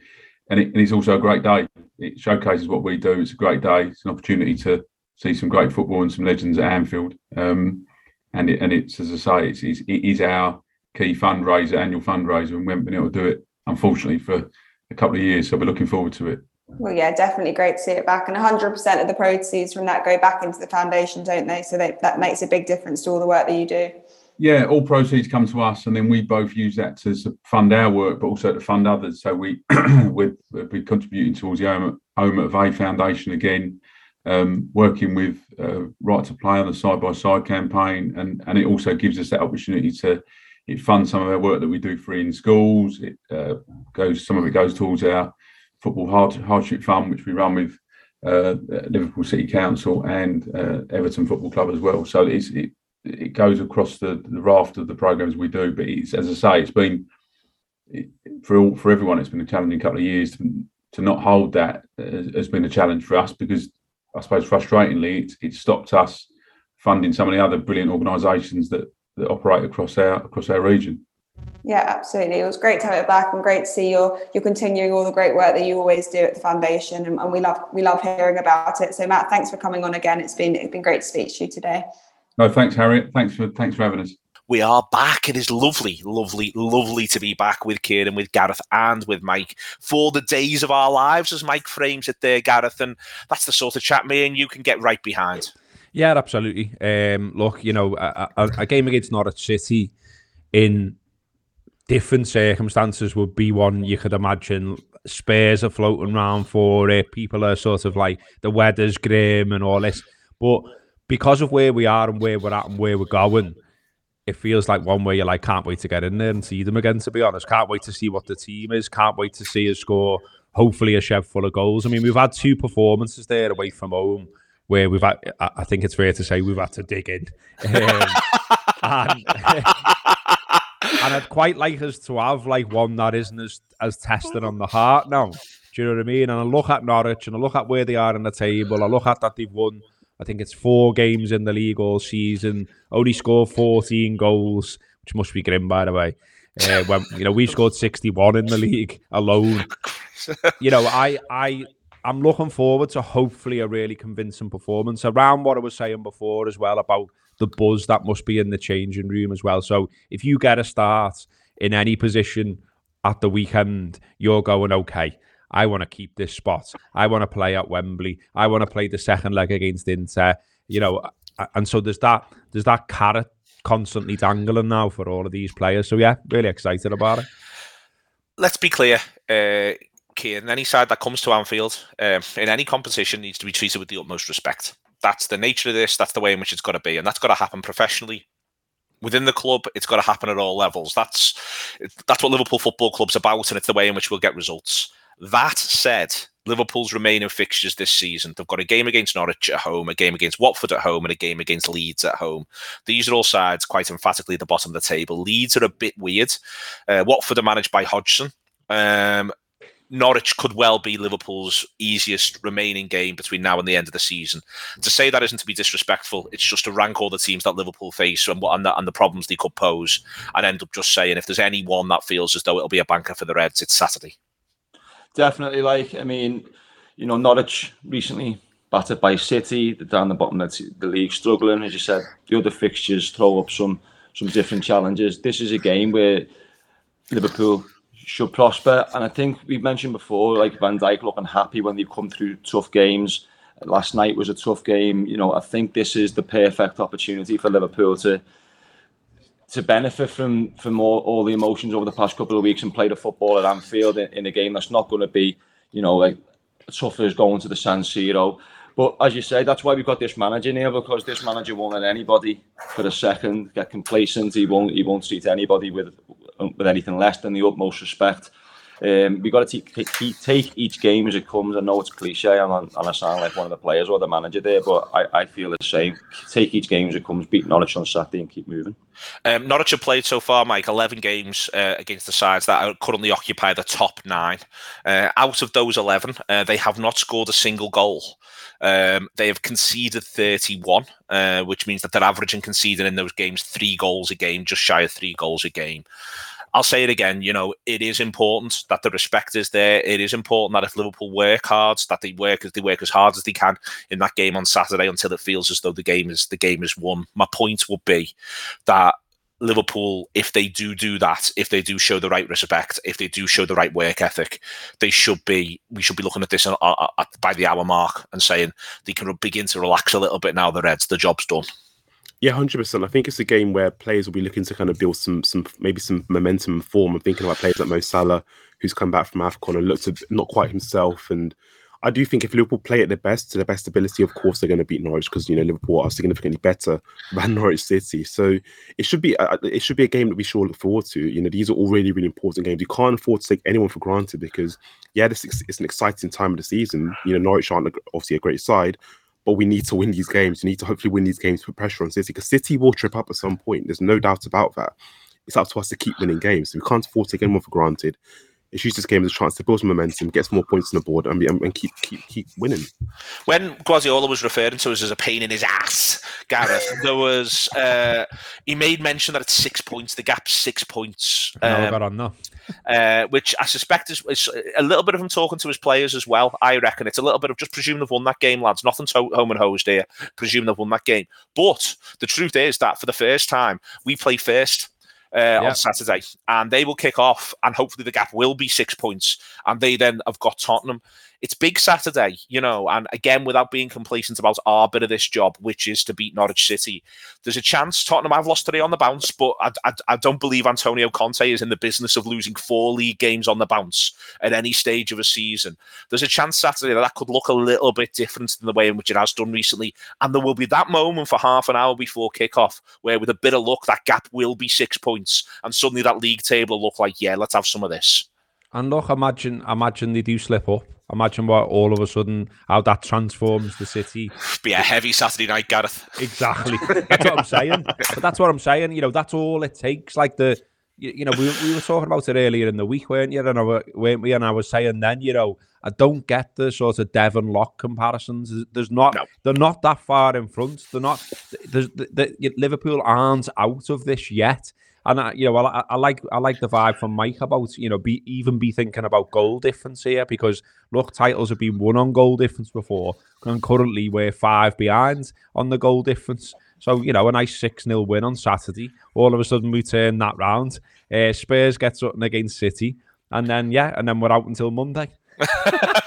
and, it, and it's also a great day. It showcases what we do. It's a great day. It's an opportunity to see some great football and some legends at Anfield. Um, and it, and it's as I say, it's, it's it is our key fundraiser, annual fundraiser, and we haven't been able to do it unfortunately for a couple of years. So we're looking forward to it. Well, yeah, definitely great to see it back. And 100% of the proceeds from that go back into the foundation, don't they? So they, that makes a big difference to all the work that you do. Yeah, all proceeds come to us, and then we both use that to fund our work, but also to fund others. So we we're, we're contributing towards the Home, of A Foundation again, um, working with uh, Right to Play on the side by side campaign, and and it also gives us that opportunity to it funds some of our work that we do free in schools. It uh, goes some of it goes towards our football hard, hardship fund, which we run with uh, Liverpool City Council and uh, Everton Football Club as well. So it's, it it goes across the, the raft of the programs we do. But it's as I say, it's been it, for all, for everyone. It's been a challenging couple of years to, to not hold that has, been a challenge for us because I suppose frustratingly, it's, it's stopped us funding of the other brilliant organisations that that operate across our across our region. Yeah, absolutely. It was great to have it back and great to see you're you're continuing all the great work that you always do at the foundation and, and, we love we love hearing about it. So Matt, thanks for coming on again. It's been it's been great to speak to you today. No, thanks, Harriet. Thanks for thanks for having us. We are back. It is lovely, lovely, lovely to be back with Kieran, with Gareth, and with Mike for the days of our lives, as Mike frames it there, Gareth. And that's the sort of chat me and you can get right behind. Yeah, absolutely. Um, look, you know, a, a, a game against Norwich City in different circumstances would be one you could imagine. Spares are floating around for it. People are sort of like the weather's grim and all this. But because of where we are and where we're at and where we're going, it feels like one where you're like, can't wait to get in there and see them again, to be honest. Can't wait to see what the team is. Can't wait to see us score, hopefully, a shed full of goals. I mean, we've had two performances there away from home where we've had, I think it's fair to say we've had to dig in. Um, and, and I'd quite like us to have like one that isn't as, as tested on the heart now. Do you know what I mean? And I look at Norwich and I look at where they are in the table. I look at that they've won I think it's four games in the league all season. Only scored 14 goals, which must be grim, by the way. Uh, when you know we've scored 61 in the league alone. you know, I I I'm looking forward to hopefully a really convincing performance around what I was saying before as well about the buzz that must be in the changing room as well. So if you get a start in any position at the weekend, you're going okay. I want to keep this spot. I want to play at Wembley. I want to play the second leg against Inter. You know, and so there's that there's that carrot constantly dangling now for all of these players. So yeah, really excited about it. Let's be clear, uh, Cian. Any side that comes to Anfield um, in any competition needs to be treated with the utmost respect. That's the nature of this. That's the way in which it's got to be, and that's got to happen professionally within the club. It's got to happen at all levels. That's that's what Liverpool Football Club's about, and it's the way in which we'll get results. That said, Liverpool's remaining fixtures this season, they've got a game against Norwich at home, a game against Watford at home, and a game against Leeds at home. These are all sides quite emphatically at the bottom of the table. Leeds are a bit weird. Uh, Watford are managed by Hodgson. Um, Norwich could well be Liverpool's easiest remaining game between now and the end of the season. To say that isn't to be disrespectful. It's just to rank all the teams that Liverpool face and, and, the, and the problems they could pose, and end up just saying if there's any one that feels as though it'll be a banker for the Reds, it's Saturday definitely. Like, I mean, you know, Norwich recently battered by City. They're down the bottom of the league, struggling. As you said, the other fixtures throw up some some different challenges. This is a game where Liverpool should prosper, and I think we've mentioned before, like Van Dijk looking happy when they've come through tough games. Last night was a tough game. You know, I think this is the perfect opportunity for Liverpool to to benefit from from all, all the emotions over the past couple of weeks and play the football at Anfield in, in a game that's not going to be, you know, like tough as going to the San Siro. But as you say, that's why we've got this manager here because this manager won't let anybody for a second get complacent. He won't he won't treat anybody with with anything less than the utmost respect. Um, we got to take, take each game as it comes. I know it's cliche, and I sound like one of the players or the manager there, but I, I feel the same. Take each game as it comes, beat Norwich on Saturday, and keep moving. Um, Norwich have played so far, Mike, 11 games uh, against the sides that currently occupy the top nine. Uh, out of those 11, uh, they have not scored a single goal. Um, they have conceded 31, uh, which means that they're averaging conceding in those games three goals a game, just shy of three goals a game. I'll say it again. You know, it is important that the respect is there. It is important that if Liverpool work hard, that they work as they work as hard as they can in that game on Saturday until it feels as though the game is the game is won. My point would be that Liverpool, if they do do that, if they do show the right respect, if they do show the right work ethic, they should be. We should be looking at this by the hour mark and saying they can begin to relax a little bit now. The Reds, the job's done. Yeah, hundred percent. I think it's a game where players will be looking to kind of build some, some maybe some momentum and form. I'm thinking about players like Mo Salah, who's come back from AFCON and looks not quite himself. And I do think if Liverpool play at their best, to their best ability, of course they're going to beat Norwich because you know Liverpool are significantly better than Norwich City. So it should be uh, it should be a game that we should look forward to. You know, these are all really really important games. You can't afford to take anyone for granted because yeah, this is, it's an exciting time of the season. You know, Norwich aren't obviously a great side, but we need to win these games. We need to hopefully win these games, put pressure on City because City will trip up at some point. There's no doubt about that. It's up to us to keep winning games. We can't afford to take anyone for granted. It's used this game as a chance to build some momentum, get some more points on the board, and, and keep keep keep winning. When Guardiola was referring to us as a pain in his ass, Gareth, there was uh, he made mention that it's six points. The gap's six points. Um, no, got on no. Uh, which I suspect is, is, a little bit of him talking to his players as well. I reckon it's a little bit of just presume they've won that game, lads. Nothing to home and hosed here. Presume they've won that game. But the truth is that for the first time, we play first uh, on Saturday, and they will kick off, and hopefully the gap will be six points, and they then have got Tottenham it's big Saturday, you know, and again, without being complacent about our bit of this job, which is to beat Norwich City, there's a chance Tottenham have lost today on the bounce, but I, I, I don't believe Antonio Conte is in the business of losing four league games on the bounce at any stage of a season. There's a chance Saturday that, that could look a little bit different than the way in which it has done recently, and there will be that moment for half an hour before kickoff where, with a bit of luck, that gap will be six points, and suddenly that league table will look like, yeah, let's have some of this. And look, imagine, imagine they do slip up. Imagine what all of a sudden how that transforms the city. Be a heavy Saturday night, Gareth. Exactly. That's what I'm saying. But that's what I'm saying. You know, that's all it takes. Like the, you, you know, we, we were talking about it earlier in the week, weren't you? And I, weren't we? And I was saying then, you know, I don't get the sort of Devon Loch comparisons. There's not, no. they're not that far in front. They're not. There's the, the, Liverpool aren't out of this yet. And I, you know, I, I, like I like the vibe from Mike about you know be even be thinking about goal difference here because look, titles have been won on goal difference before, and currently we're five behind on the goal difference. So you know, a nice six 0 win on Saturday. All of a sudden, we turn that round. Uh, Spurs gets something against City, and then yeah, and then we're out until Monday.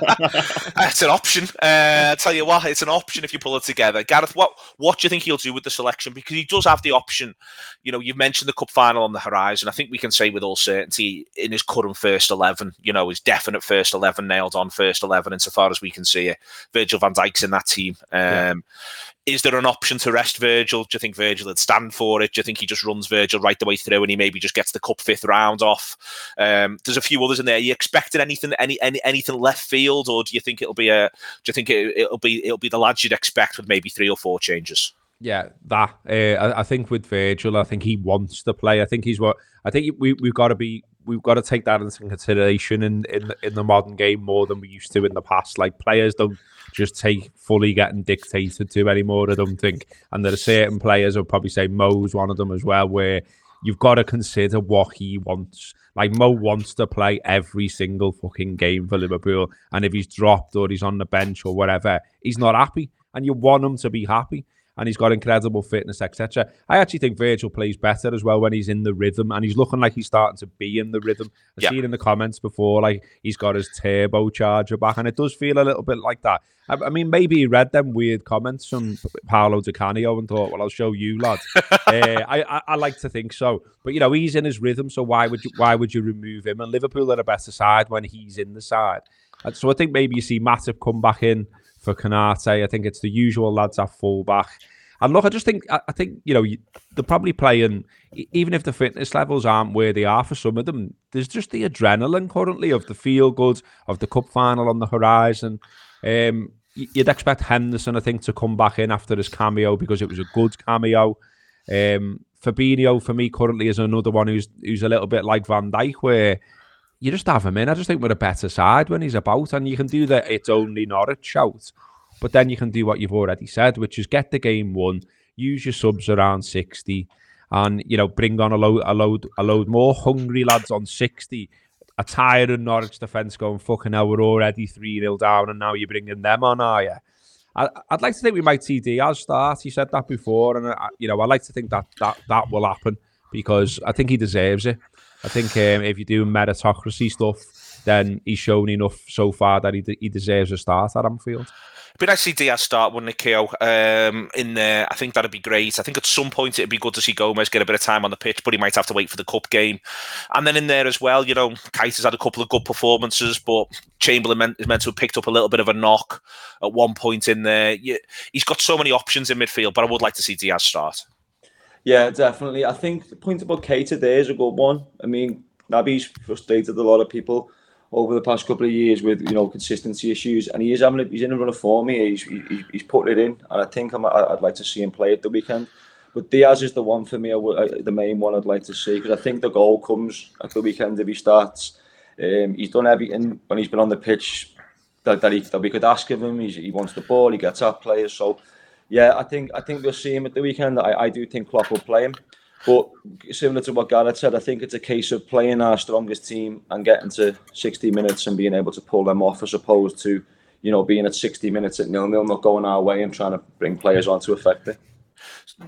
it's an option. Uh, I tell you what, it's an option if you pull it together. Gareth, what what do you think he'll do with the selection? Because he does have the option. You know, you've mentioned the cup final on the horizon. I think we can say with all certainty in his current first eleven, you know, his definite first eleven nailed on first eleven insofar as we can see it. Virgil van Dijk's in that team. Um, yeah is there an option to rest Virgil? Do you think Virgil would stand for it? Do you think he just runs Virgil right the way through and he maybe just gets the cup fifth round off? Um, there's a few others in there. Are you expecting anything, any, any anything left field, or do you think it'll be a? Do you think it, will be it'll be the lads you'd expect with maybe three or four changes? Yeah, that uh, I, think with Virgil, I think he wants to play. I think he's what I think we we've got to be we've got to take that into consideration in in in the modern game more than we used to in the past. Like players don't just take fully getting dictated to anymore. I don't think. And there are certain players, I'll probably say Mo's one of them as well, where you've got to consider what he wants. Like Mo wants to play every single fucking game for Liverpool, and if he's dropped or he's on the bench or whatever, he's not happy. And you want him to be happy and he's got incredible fitness, etc. I actually think Virgil plays better as well when he's in the rhythm, and he's looking like he's starting to be in the rhythm. I've seen in the comments before, like he's got his turbo charger back, and it does feel a little bit like that. I, I mean, maybe he read them weird comments from Paolo Di Canio and thought, "Well, I'll show you, lad." uh, I, I, I like to think so, but you know, he's in his rhythm, so why would you why would you remove him? And Liverpool are a better side when he's in the side. And so I think maybe you see Matip come back in for Konate. I think it's the usual lads at fullback. And look, I just think I think you know they're probably playing even if the fitness levels aren't where they are for some of them. There's just the adrenaline currently of the feel good of the cup final on the horizon. Um, you'd expect Henderson, I think, to come back in after his cameo because it was a good cameo. Um, Fabinho for me currently is another one who's who's a little bit like Van Dijk, where you just have him in. I just think we're a better side when he's about, and you can do that. it's only Norwich shout. But then you can do what you've already said, which is get the game won, use your subs around 60, and you know, bring on a load a load a load more hungry lads on 60. A tired Norwich defence going, fucking hell, we're already 3 0 down, and now you're bringing them on, are you? I, would like to think we might see Diaz start. He said that before, and I, you know I like to think that that that will happen because I think he deserves it. I think um, if you do meritocracy stuff, then he's shown enough so far that he, he deserves a start at Anfield nice to see Diaz start, wouldn't it, Keo? Um, in there, I think that'd be great. I think at some point it'd be good to see Gomez get a bit of time on the pitch, but he might have to wait for the cup game. And then in there as well, you know, Keita has had a couple of good performances, but Chamberlain is meant to have picked up a little bit of a knock at one point in there. He's got so many options in midfield, but I would like to see Diaz start. Yeah, definitely. I think the point about Keita there is a good one. I mean, Naby's frustrated a lot of people over the past couple of years with you know consistency issues, and he is having a, he's in a run of form here. He's he, he's putting it in, and I think I'm, I'd like to see him play at the weekend. But Diaz is the one for me, I, the main one I'd like to see because I think the goal comes at the weekend if he starts. Um, he's done everything when he's been on the pitch that, that, he, that we could ask of him. He's, he wants the ball, he gets at players. So, yeah, I think I think we'll see him at the weekend. I, I do think Klopp will play him. But similar to what Gareth said, I think it's a case of playing our strongest team and getting to 60 minutes and being able to pull them off as opposed to, you know, being at 60 minutes at nil nil, not going our way and trying to bring players on to affect it.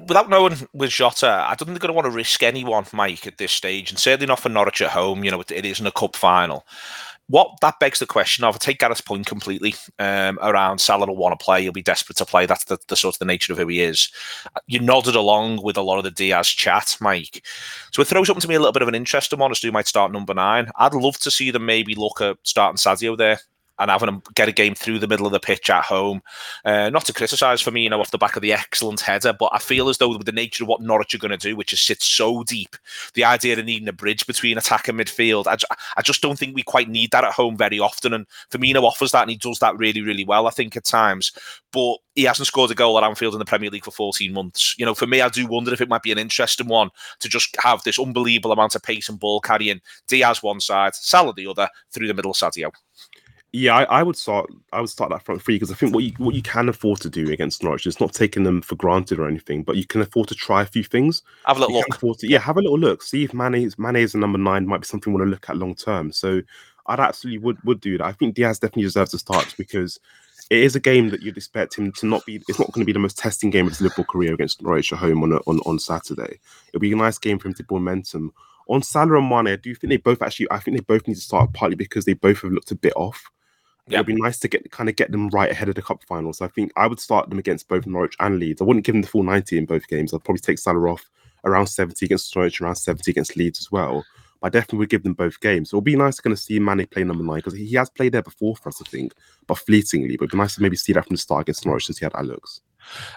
without knowing with Jota, I don't think they're going to want to risk anyone, Mike, at this stage, and certainly not for Norwich at home. You know, it, it isn't a cup final. What that begs the question of, I take Gareth's point completely um, around Salah will want to play. He'll be desperate to play. That's the, the sort of the nature of who he is. You nodded along with a lot of the Diaz chat, Mike. So it throws up to me a little bit of an interesting one as to who might start number nine. I'd love to see them maybe look at starting Sadio there and having him get a game through the middle of the pitch at home. Uh, not to criticise for me, you know, off the back of the excellent header, but I feel as though with the nature of what Norwich are going to do, which is sit so deep, the idea of needing a bridge between attack and midfield, I, I just don't think we quite need that at home very often. And Firmino offers that, and he does that really, really well, I think, at times. But he hasn't scored a goal at Anfield in the Premier League for 14 months. You know, for me, I do wonder if it might be an interesting one to just have this unbelievable amount of pace and ball carrying. Diaz one side, Salah the other, through the middle, Sadio. Yeah, I, I, would start. I would start that front three because I think what you what you can afford to do against Norwich is not taking them for granted or anything, but you can afford to try a few things. Have a little you look. To, yeah, have a little look. See if Mane's Mane's a number nine might be something we want to look at long term. So I'd absolutely would would do that. I think Diaz definitely deserves to start because it is a game that you'd expect him to not be. It's not going to be the most testing game of his Liverpool career against Norwich at home on a, on on Saturday. It'll be a nice game for him to build momentum. On Salah and Mane, I do think they both actually. I think they both need to start partly because they both have looked a bit off. Yeah. It'd be nice to get kind of get them right ahead of the cup finals. So I think I would start them against both Norwich and Leeds. I wouldn't give them the full 90 in both games. I'd probably take Salah off around 70 against Norwich, around 70 against Leeds as well. But I definitely would give them both games. So it'll be nice to kind of see Mane play number nine because he has played there before for us, I think, but fleetingly. But it'd be nice to maybe see that from the start against Norwich see how that looks.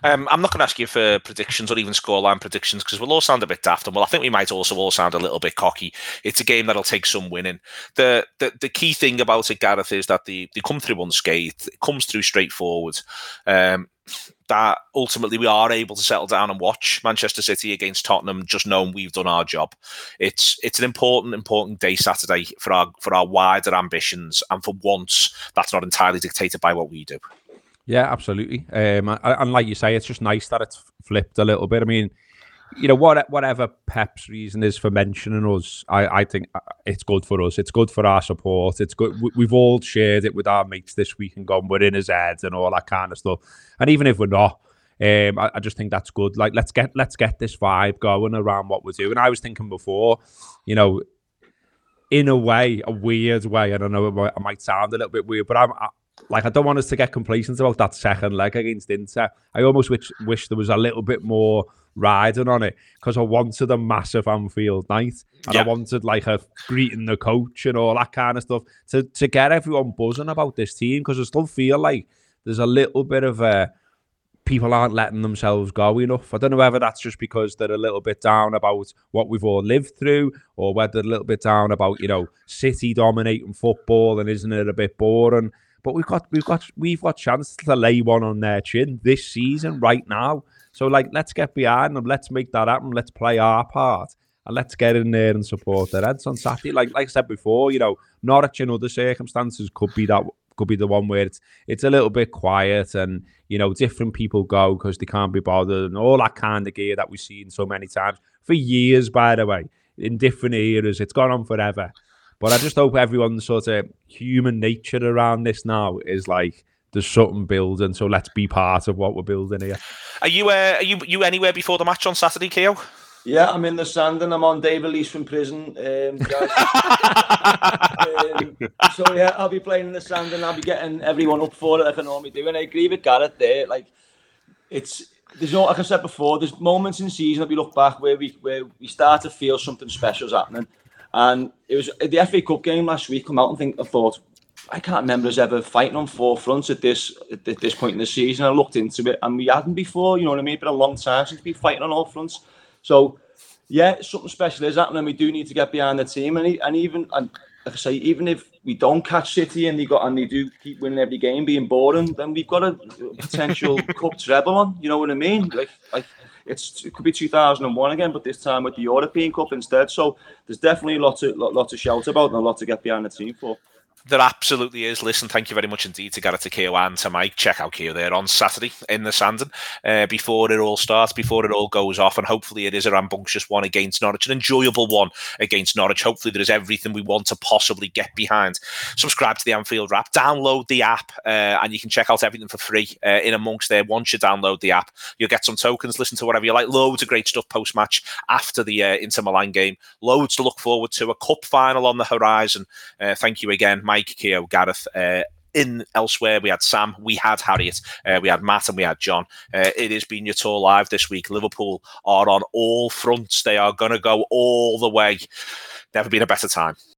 Um, I'm not going to ask you for predictions or even scoreline predictions because we'll all sound a bit daft, and well, I think we might also all sound a little bit cocky. It's a game that'll take some winning. The the, the key thing about it, Gareth, is that they, they come through unscathed. It comes through straightforward. Um, that ultimately we are able to settle down and watch Manchester City against Tottenham, just knowing we've done our job. It's it's an important important day Saturday for our for our wider ambitions, and for once, that's not entirely dictated by what we do. Yeah, absolutely. Um, and like you say, it's just nice that it's flipped a little bit. I mean, you know, what, whatever Pep's reason is for mentioning us, I, I think uh, it's good for us. It's good for our support. It's good. We've all shared it with our mates this week and gone, we're in his head and all that kind of stuff. And even if we're not, um, I, I, just think that's good. Like, let's get let's get this vibe going around what we're doing. I was thinking before, you know, in a way, a weird way. I don't know. It might, it might sound a little bit weird, but I'm. Like I don't want us to get complacent about that second leg against Inter. I almost wish wish there was a little bit more riding on it because I wanted a massive Anfield night and yeah. I wanted like a greeting the coach and all that kind of stuff to to get everyone buzzing about this team because I still feel like there's a little bit of a people aren't letting themselves go enough. I don't know whether that's just because they're a little bit down about what we've all lived through, or whether they're a little bit down about you know City dominating football and isn't it a bit boring. But we've got we've got we've got chance to lay one on their chin this season right now. So like let's get behind them, let's make that happen, let's play our part. And let's get in there and support the Reds on Saturday. Like like I said before, you know, Norwich in other circumstances could be that could be the one where it's it's a little bit quiet and you know different people go because they can't be bothered and all that kind of gear that we've seen so many times for years. By the way, in different eras, it's gone on forever. But I just hope everyone's sort of human nature around this now is like there's something building, so let's be part of what we're building here. Are you uh, are you you anywhere before the match on Saturday, Keo? Yeah, I'm in the Sandon I'm on day release from prison. Um, um, so yeah, I'll be playing in the Sandon I'll be getting everyone up for it like I normally do. And I agree with Gareth there. Like it's there's no like I said before, there's moments in season that we look back where we where we start to feel something special's happening. And it was the FA Cup game last week. Come out and think I thought I can't remember us ever fighting on four fronts at this at this point in the season. I looked into it and we hadn't before. You know what I mean? It's been a long time since we've been fighting on all fronts. So yeah, something special is happening. We do need to get behind the team, and and even and like I say, even if we don't catch City and they got and they do keep winning every game, being boring, then we've got a potential cup treble on. You know what I mean? Like like it's it could be 2001 again, but this time with the European Cup instead. So there's definitely a lot to lot, lot to shout about and a lot to get behind the team for. There absolutely is. Listen, thank you very much indeed to Gareth, to Keo, and to Mike. Check out Keo there on Saturday in the Sandon uh, before it all starts, before it all goes off. And hopefully, it is a rambunctious one against Norwich, an enjoyable one against Norwich. Hopefully, there is everything we want to possibly get behind. Subscribe to the Anfield Wrap, download the app, uh, and you can check out everything for free uh, in amongst there. Once you download the app, you'll get some tokens, listen to whatever you like. Loads of great stuff post match after the uh, Inter Milan game. Loads to look forward to. A cup final on the horizon. Uh, thank you again, Mike. Mike, Keo, Gareth. Uh, in elsewhere, we had Sam, we had Harriet, uh, we had Matt, and we had John. Uh, it has been your TAW Live this week. Liverpool are on all fronts. They are going to go all the way. Never been a better time.